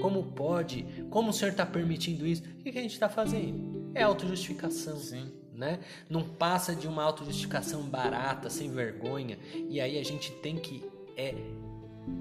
Como pode? Como o Senhor está permitindo isso? O que, que a gente está fazendo? É autojustificação. Sim. Né? Não passa de uma autojustificação barata, sem vergonha. E aí a gente tem que é,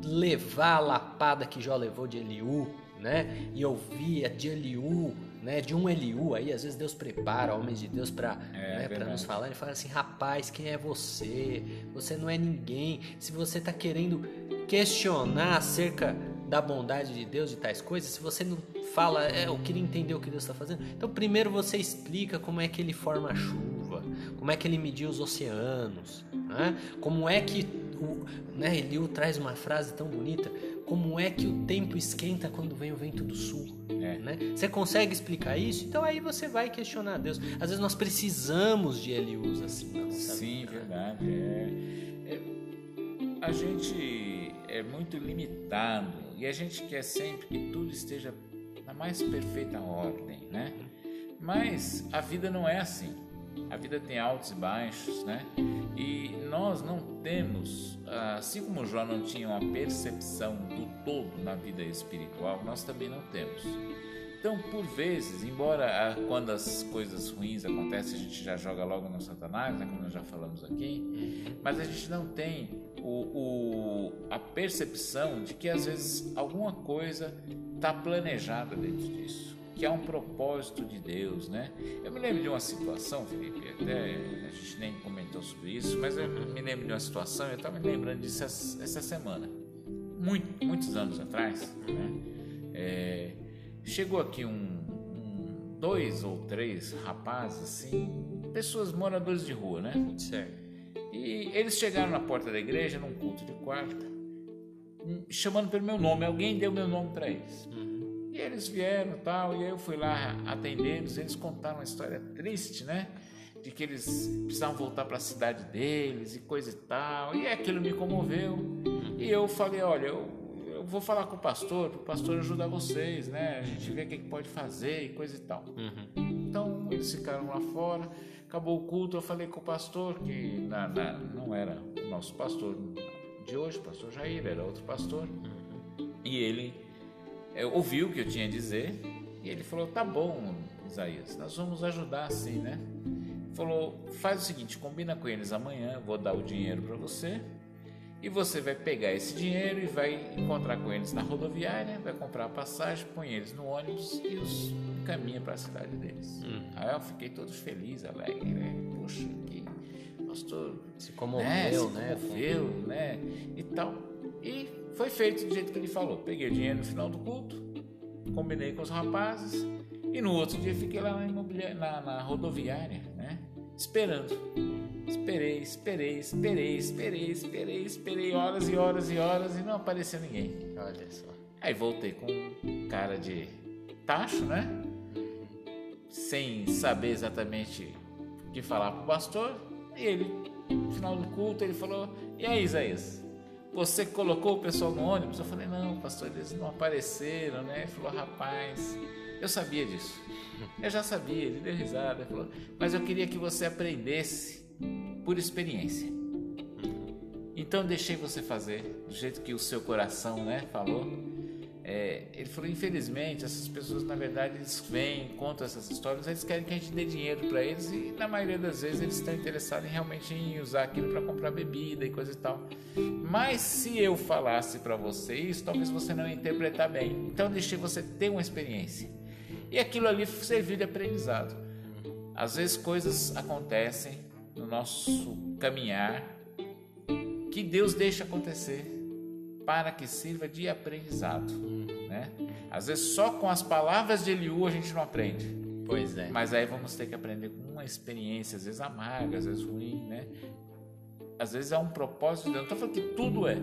levar a lapada que Jó levou de Eliú, né? E ouvir de Eliú, né? De um Eliú, aí às vezes Deus prepara homens de Deus para É, né, nos falar. Ele fala assim, rapaz, quem é você? Você não é ninguém. Se você tá querendo questionar acerca da bondade de Deus e tais coisas, se você não fala, é, eu queria entender o que Deus está fazendo. Então, primeiro você explica como é que ele forma a chuva, como é que ele mediu os oceanos, né? como é que o, né, Eliú traz uma frase tão bonita, como é que o tempo esquenta quando vem o vento do sul. É. Né? Você consegue explicar isso? Então aí você vai questionar Deus. Às vezes nós precisamos de Eliús assim na nossa Sim, vida. né? verdade. É, é- a gente é muito limitado e a gente quer sempre que tudo esteja na mais perfeita ordem, né? Mas a vida não é assim. A vida tem altos e baixos, né? E nós não temos, assim como Jó não tinha uma percepção do todo na vida espiritual, nós também não temos. Então, por vezes, embora ah, quando as coisas ruins acontecem, a gente já joga logo no Satanás, né, como nós já falamos aqui, mas a gente não tem o, o- a percepção de que às vezes alguma coisa está planejada dentro disso, que há um propósito de Deus, né? Eu me lembro de uma situação, Felipe, até a gente nem comentou sobre isso, mas eu me lembro de uma situação, eu estava me lembrando disso essa, semana, muito, muitos anos atrás, né? É, chegou aqui um, um- dois ou três rapazes assim, pessoas moradores de rua, né? Certo. E eles chegaram na porta da igreja num culto de quarta, hum, chamando pelo meu nome. Alguém deu meu nome para eles. E eles vieram tal, e eu fui lá atendê-los. Eles contaram uma história triste, né? De que eles precisavam voltar para a cidade deles e coisa e tal. E aquilo me comoveu. E eu falei: olha, eu, eu vou falar com o pastor, para o pastor ajudar vocês, né? A gente vê o que, que pode fazer e coisa e tal. Então eles ficaram lá fora, acabou o culto, eu falei com o pastor, que na- na- não era o nosso pastor de hoje, o pastor Jair, era outro pastor. E ele ouviu o que eu tinha a dizer e ele falou: tá bom, Isaías, nós vamos ajudar sim, né? Falou: faz o seguinte, combina com eles amanhã, vou dar o dinheiro para você. E você vai pegar esse dinheiro e vai encontrar com eles na rodoviária, vai comprar a passagem, põe eles no ônibus e os encaminha para a cidade deles. Aí eu fiquei todo feliz, alegre, né? Poxa, que pastor Se comoveu, né, se né? comoveu, né? E tal. E foi feito do jeito que ele falou. Peguei o dinheiro no final do culto, combinei com os rapazes e no outro dia fiquei lá na, na, na rodoviária, né? Esperando. Esperei, esperei, esperei, esperei, esperei, esperei horas e horas e horas e não apareceu ninguém. Olha só. Aí voltei com cara de tacho, né? Sem saber exatamente o que falar pro pastor. E ele, no final do culto, ele falou: E aí, Isaías? Você colocou o pessoal no ônibus? Eu falei: Não, pastor, eles não apareceram, né? Ele falou: Rapaz, eu sabia disso. Eu já sabia. Ele deu risada. Falou: Mas eu queria que você aprendesse por experiência. Então eu deixei você fazer do jeito que o seu coração, né, falou. É, ele falou, infelizmente, essas pessoas, na verdade, eles vêm, contam essas histórias, eles querem que a gente dê dinheiro para eles e, na maioria das vezes, eles estão interessados em realmente em usar aquilo para comprar bebida e coisa e tal. Mas se eu falasse para você isso, talvez você não interpretar bem. Então deixei você ter uma experiência. E aquilo ali serviu de aprendizado. Às vezes coisas acontecem no nosso caminhar que Deus deixa acontecer para que sirva de aprendizado, né? Às vezes só com as palavras de Eliú a gente não aprende, Pois é. mas aí vamos ter que aprender com uma experiência, às vezes amarga, às vezes ruim, né? Às vezes é um propósito de Deus. Não estou falando que tudo é,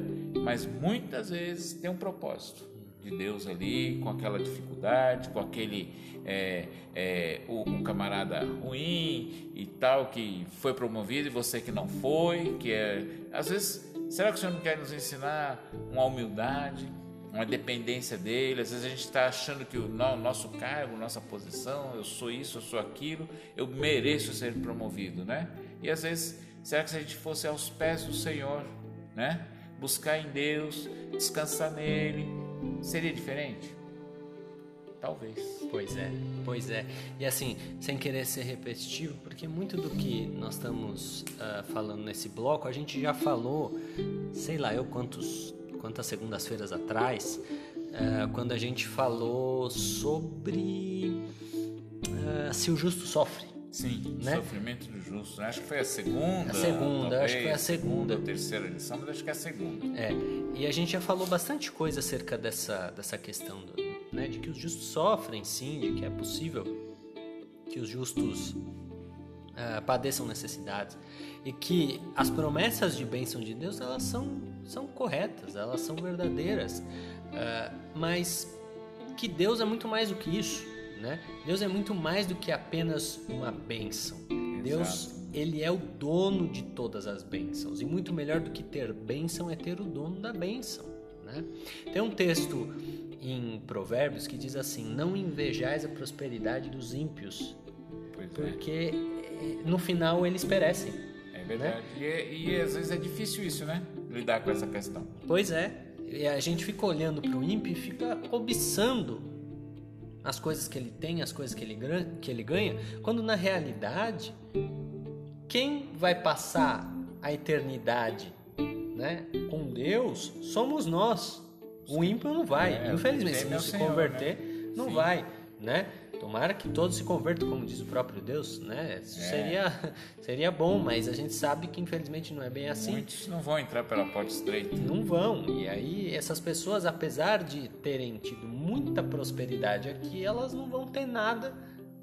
mas muitas vezes tem um propósito de Deus ali, com aquela dificuldade, com aquele é, é, o, o camarada ruim e tal que foi promovido e você que não foi, que é às vezes será que o Senhor não quer nos ensinar uma humildade, uma dependência dele? Às vezes a gente está achando que o no- nosso cargo, nossa posição, eu sou isso, eu sou aquilo, eu mereço ser promovido, né? E às vezes será que se a gente fosse aos pés do Senhor, né? Buscar em Deus, descansar nele, seria diferente? Talvez. Pois é, pois é. E assim, sem querer ser repetitivo, porque muito do que nós estamos ah, falando nesse bloco, a gente já falou, sei lá eu quantos, quantas segundas-feiras atrás, uh, quando a gente falou sobre uh, se o justo sofre. Sim, né? sofrimento do justo. Acho que foi a segunda. A segunda, talvez, acho que foi a segunda. Ou terceira lição, mas acho que é a segunda. É, e a gente já falou bastante coisa acerca dessa, dessa questão, do, né? De que os justos sofrem, sim, de que é possível que os justos uh, padeçam necessidades e que as promessas de bênção de Deus elas são, são corretas, elas são verdadeiras, uh, mas que Deus é muito mais do que isso. Né? Deus é muito mais do que apenas uma bênção. Exato. Deus, ele é o dono de todas as bênçãos. E muito melhor do que ter bênção é ter o dono da bênção. Né? Tem um texto em Provérbios que diz assim: Não invejais a prosperidade dos ímpios, pois é. porque é. no final eles perecem. É verdade. Né? E, é, e às vezes é difícil isso, né? Lidar com essa questão. Pois é. E a gente fica olhando para o ímpio e fica cobiçando as coisas que ele tem, as coisas que ele, que ele ganha, quando na realidade, quem vai passar a eternidade né, com Deus somos nós. O ímpio não vai. É, Infelizmente, se não se Senhor, converter, né? não Sim. vai. Né? Tomara que todos se convertam, como diz o próprio Deus, né? Isso é. seria, seria bom, mas a gente sabe que infelizmente não é bem assim. Muitos não vão entrar pela porta estreita. Não vão. E aí essas pessoas, apesar de terem tido muita prosperidade aqui, elas não vão ter nada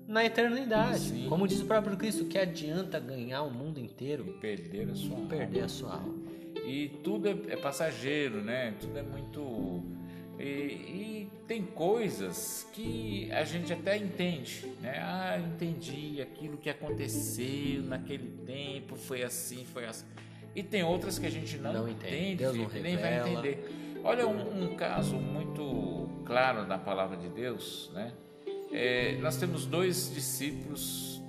na eternidade. Sim. Como diz o próprio Cristo, que adianta ganhar o mundo inteiro e perder a sua perder alma. a sua alma. E tudo é, é passageiro, né? Tudo é muito e, e, tem coisas que a gente até entende, né? Ah, entendi aquilo que aconteceu naquele tempo, foi assim, foi assim. E tem outras que a gente não, não entende, não nem vai entender. Olha um, um, caso muito claro da palavra de Deus, né? É, nós temos dois discípulos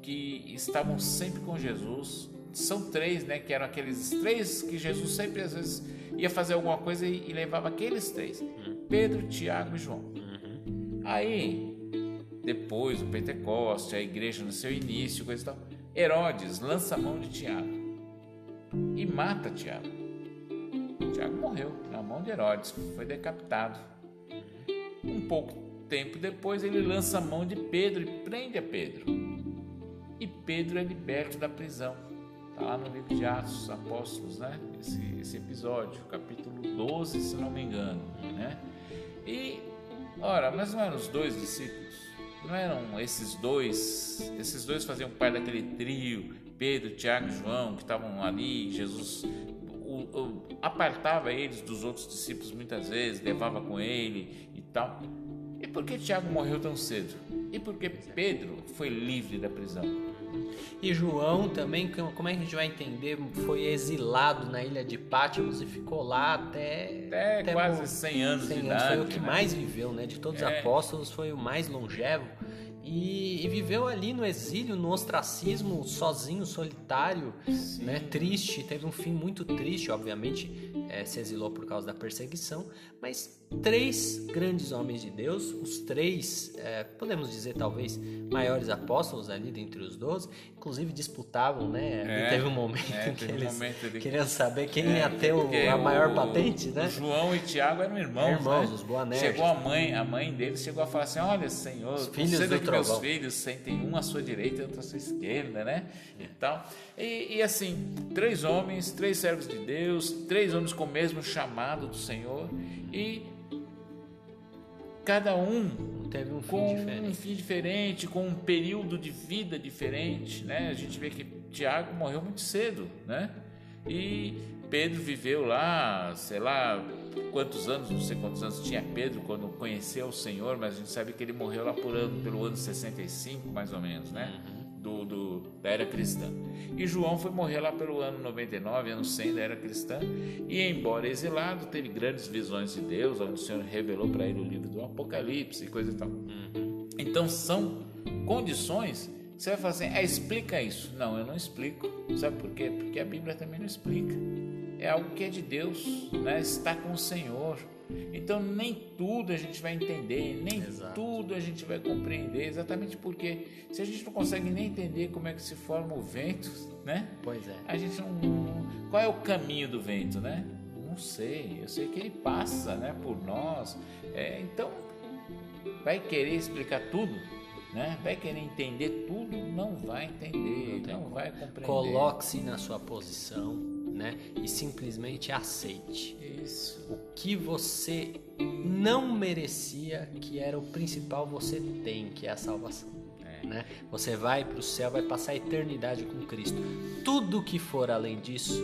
que estavam sempre com Jesus. São três, né? Que eram aqueles três que Jesus sempre às vezes ia fazer alguma coisa e, e levava aqueles três: uhum. Pedro, Tiago e João. Uhum. Aí, depois o Pentecoste, a igreja no seu início, coisa e tal, Herodes lança a mão de Tiago e mata Tiago. Tiago morreu na mão de Herodes, foi decapitado. Uhum. Um pouco tempo depois, ele lança a mão de Pedro e prende a Pedro. E Pedro é liberto da prisão. Está lá no livro de Atos Apóstolos, né? Esse, esse episódio, capítulo 12, se não me engano, né? E, ora, mas não eram os dois discípulos? Não eram esses dois? Esses dois faziam parte daquele trio, Pedro, Tiago e João, que estavam ali, Jesus apartava eles dos outros discípulos muitas vezes, levava com ele e tal. E por que Tiago morreu tão cedo? E por que Pedro foi livre da prisão? E João também, como é que a gente vai entender? Foi exilado na ilha de Pátimos e ficou lá até. Até, até quase 100 anos 100 de anos. idade. Foi o que né? mais viveu, né? De todos os é. apóstolos, foi o mais longevo. E, e, viveu ali no exílio, no ostracismo, sozinho, solitário, né? triste. Teve um fim muito triste, obviamente, é, se exilou por causa da perseguição. Mas três grandes homens de Deus, os três, é, podemos dizer talvez, maiores apóstolos ali dentre os doze, inclusive disputavam, né? É, teve um momento é, em que eles um de... queriam saber quem é, ia ter o, a maior o, patente, né? João e Tiago eram irmãos, irmãos né? os Boanerges. Chegou a mãe, a mãe deles chegou a falar assim, olha Senhor, os filhos do que meus filhos sentem um à sua direita e outro à sua esquerda, né? E tal. E, e assim, três homens, três servos de Deus, três homens com o mesmo chamado do Senhor e cada um teve um fim com diferente. um fim diferente, com um período de vida diferente, né? A gente vê que Tiago morreu muito cedo, né? E Pedro viveu lá, sei lá, quantos anos, não sei quantos anos tinha Pedro quando conheceu o Senhor, mas a gente sabe que ele morreu lá por ano, pelo ano 65, mais ou menos, né? Uhum. Do, do, da era cristã. E João foi morrer lá pelo ano 99, ano 100 da era cristã, e embora exilado, teve grandes visões de Deus, onde o Senhor revelou para ele o livro do Apocalipse e coisa e tal. Então são condições você vai falar assim, ah, explica isso. Não, eu não explico. Sabe por quê? Porque a Bíblia também não explica. É algo que é de Deus, né? está com o Senhor. Então nem tudo a gente vai entender, nem Exato. tudo a gente vai compreender, exatamente porque se a gente não consegue nem entender como é que se forma o vento, né? Pois é. A gente não. Qual é o caminho do vento, né? Não sei. Eu sei que ele passa, né, por nós. É, então, vai querer explicar tudo? Né? Vai querer entender tudo? Não vai entender, não, não vai compreender. Coloque-se na sua posição, né? E simplesmente aceite. Isso. O que você não merecia, que era o principal, você tem, que é a salvação. É. Né? Você vai para o céu, vai passar a eternidade com Cristo. Tudo que for além disso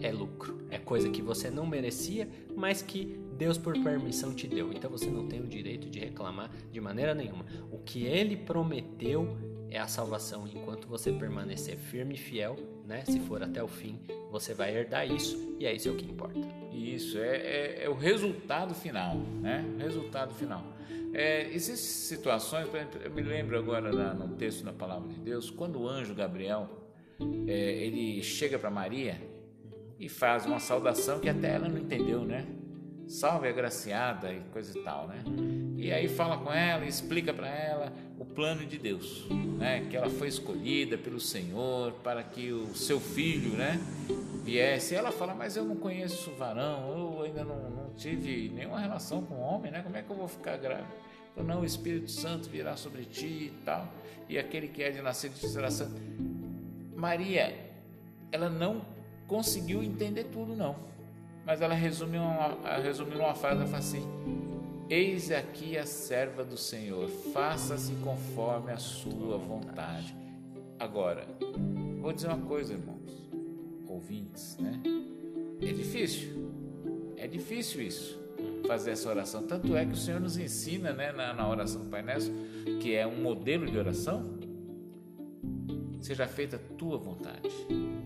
é lucro, é coisa que você não merecia, mas que Deus por permissão te deu. Então você não tem o direito de reclamar de maneira nenhuma. O que Ele prometeu é a salvação. Enquanto você permanecer firme e fiel, né? Se for até o fim, você vai herdar isso e é isso é que importa. Isso é, é, é o resultado final, né? O resultado final. É, existem situações, eu me lembro agora no texto da palavra de Deus, quando o anjo Gabriel é, ele chega para Maria e faz uma saudação que até ela não entendeu, né? Salve agraciada e coisa e tal, né? E aí fala com ela, explica para ela o plano de Deus, né? Que ela foi escolhida pelo Senhor para que o seu filho, né, viesse. E ela fala: "Mas eu não conheço varão, eu ainda não, não tive nenhuma relação com homem, né? Como é que eu vou ficar grávida?" Não, o Espírito Santo virá sobre ti e tal, e aquele que é de nascer de será santo. Maria, ela não conseguiu entender tudo, não mas ela resume uma, resume uma frase, ela fala assim, Eis aqui a serva do Senhor, faça-se conforme a sua vontade. Agora, vou dizer uma coisa, irmãos, ouvintes, né? É difícil, é difícil isso, fazer essa oração. Tanto é que o Senhor nos ensina, né, na, na oração do Pai Nosso, que é um modelo de oração, seja feita a tua vontade.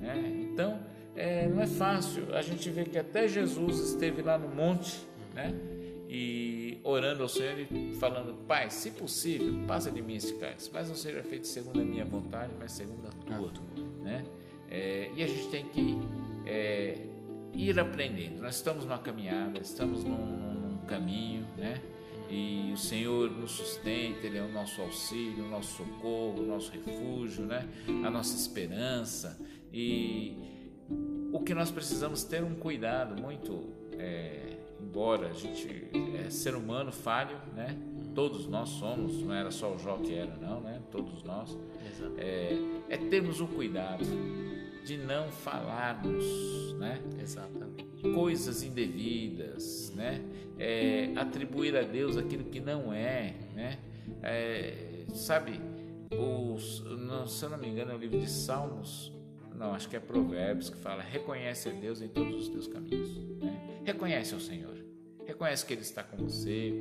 Né? Então, é, não é fácil. A gente vê que até Jesus esteve lá no monte, né? E orando ao Senhor e falando: Pai, se possível, passa de mim esse cálice, mas não seja feito segundo a minha vontade, mas segundo a tua, né? É, e a gente tem que é, ir aprendendo. Nós estamos numa caminhada, estamos num, num caminho, né? e o Senhor nos sustenta, Ele é o nosso auxílio, o nosso socorro, o nosso refúgio, né? a nossa esperança. E o que nós precisamos ter um cuidado muito, é, embora a gente é ser humano falho, né? Todos nós somos, não era só o Jó que era, não, né? Todos nós. É, é termos o cuidado de não falarmos, né? Exatamente. Coisas indevidas, né? É, atribuir a Deus aquilo que não é, né? É, sabe, os, se eu não me engano, é o livro de Salmos, não, acho que é Provérbios que fala: reconhece a Deus em todos os teus caminhos. Né? Reconhece ao Senhor. Reconhece que Ele está com você,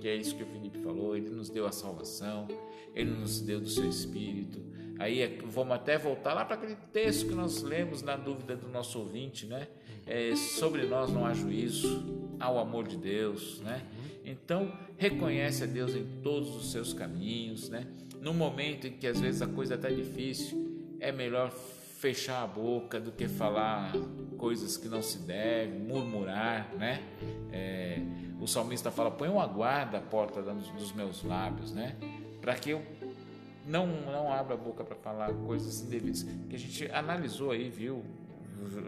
que é isso que o Felipe falou. Ele nos deu a salvação, Ele nos deu do seu Espírito. Aí é, vamos até voltar lá para aquele texto que nós lemos na dúvida do nosso ouvinte, né? É, sobre nós não há juízo, há o amor de Deus, né? Então reconhece a Deus em todos os seus caminhos, né? No momento em que às vezes a coisa está difícil, é melhor fechar a boca do que falar coisas que não se devem, murmurar, né? É, o salmista fala: põe uma guarda à porta dos meus lábios, né? Para que eu não, não abra a boca para falar coisas indevidas. Que a gente analisou aí, viu?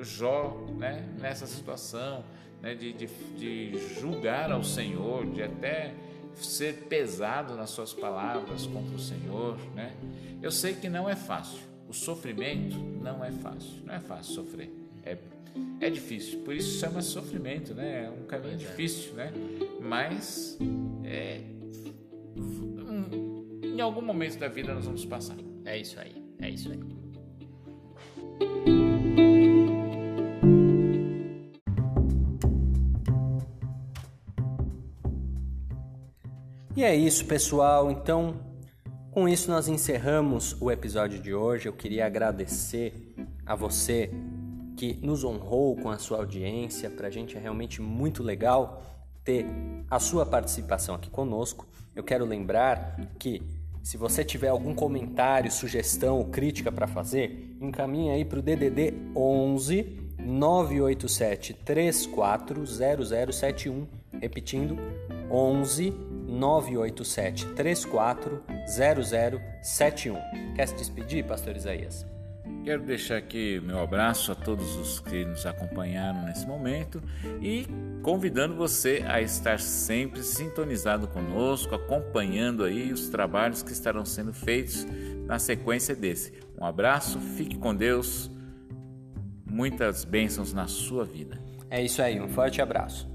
Jó, né? Nessa situação, né? De, de, de julgar ao Senhor, de até ser pesado nas suas palavras contra o Senhor, né? Eu sei que não é fácil o sofrimento não é fácil, não é fácil sofrer. É, é difícil, por isso chama sofrimento, né? É um caminho é. difícil, né? Mas é, em algum momento da vida nós vamos passar. É isso aí, é isso aí. E é isso, pessoal. Então, com isso, nós encerramos o episódio de hoje. Eu queria agradecer a você que nos honrou com a sua audiência. Para a gente é realmente muito legal ter a sua participação aqui conosco. Eu quero lembrar que se você tiver algum comentário, sugestão ou crítica para fazer, encaminhe aí para o DDD 11 987 340071, repetindo 11 987 340071. Quer se despedir, pastor Isaías? Quero deixar aqui meu abraço a todos os que nos acompanharam nesse momento e convidando você a estar sempre sintonizado conosco, acompanhando aí os trabalhos que estarão sendo feitos na sequência desse. Um abraço, fique com Deus, muitas bênçãos na sua vida. É isso aí, um forte abraço.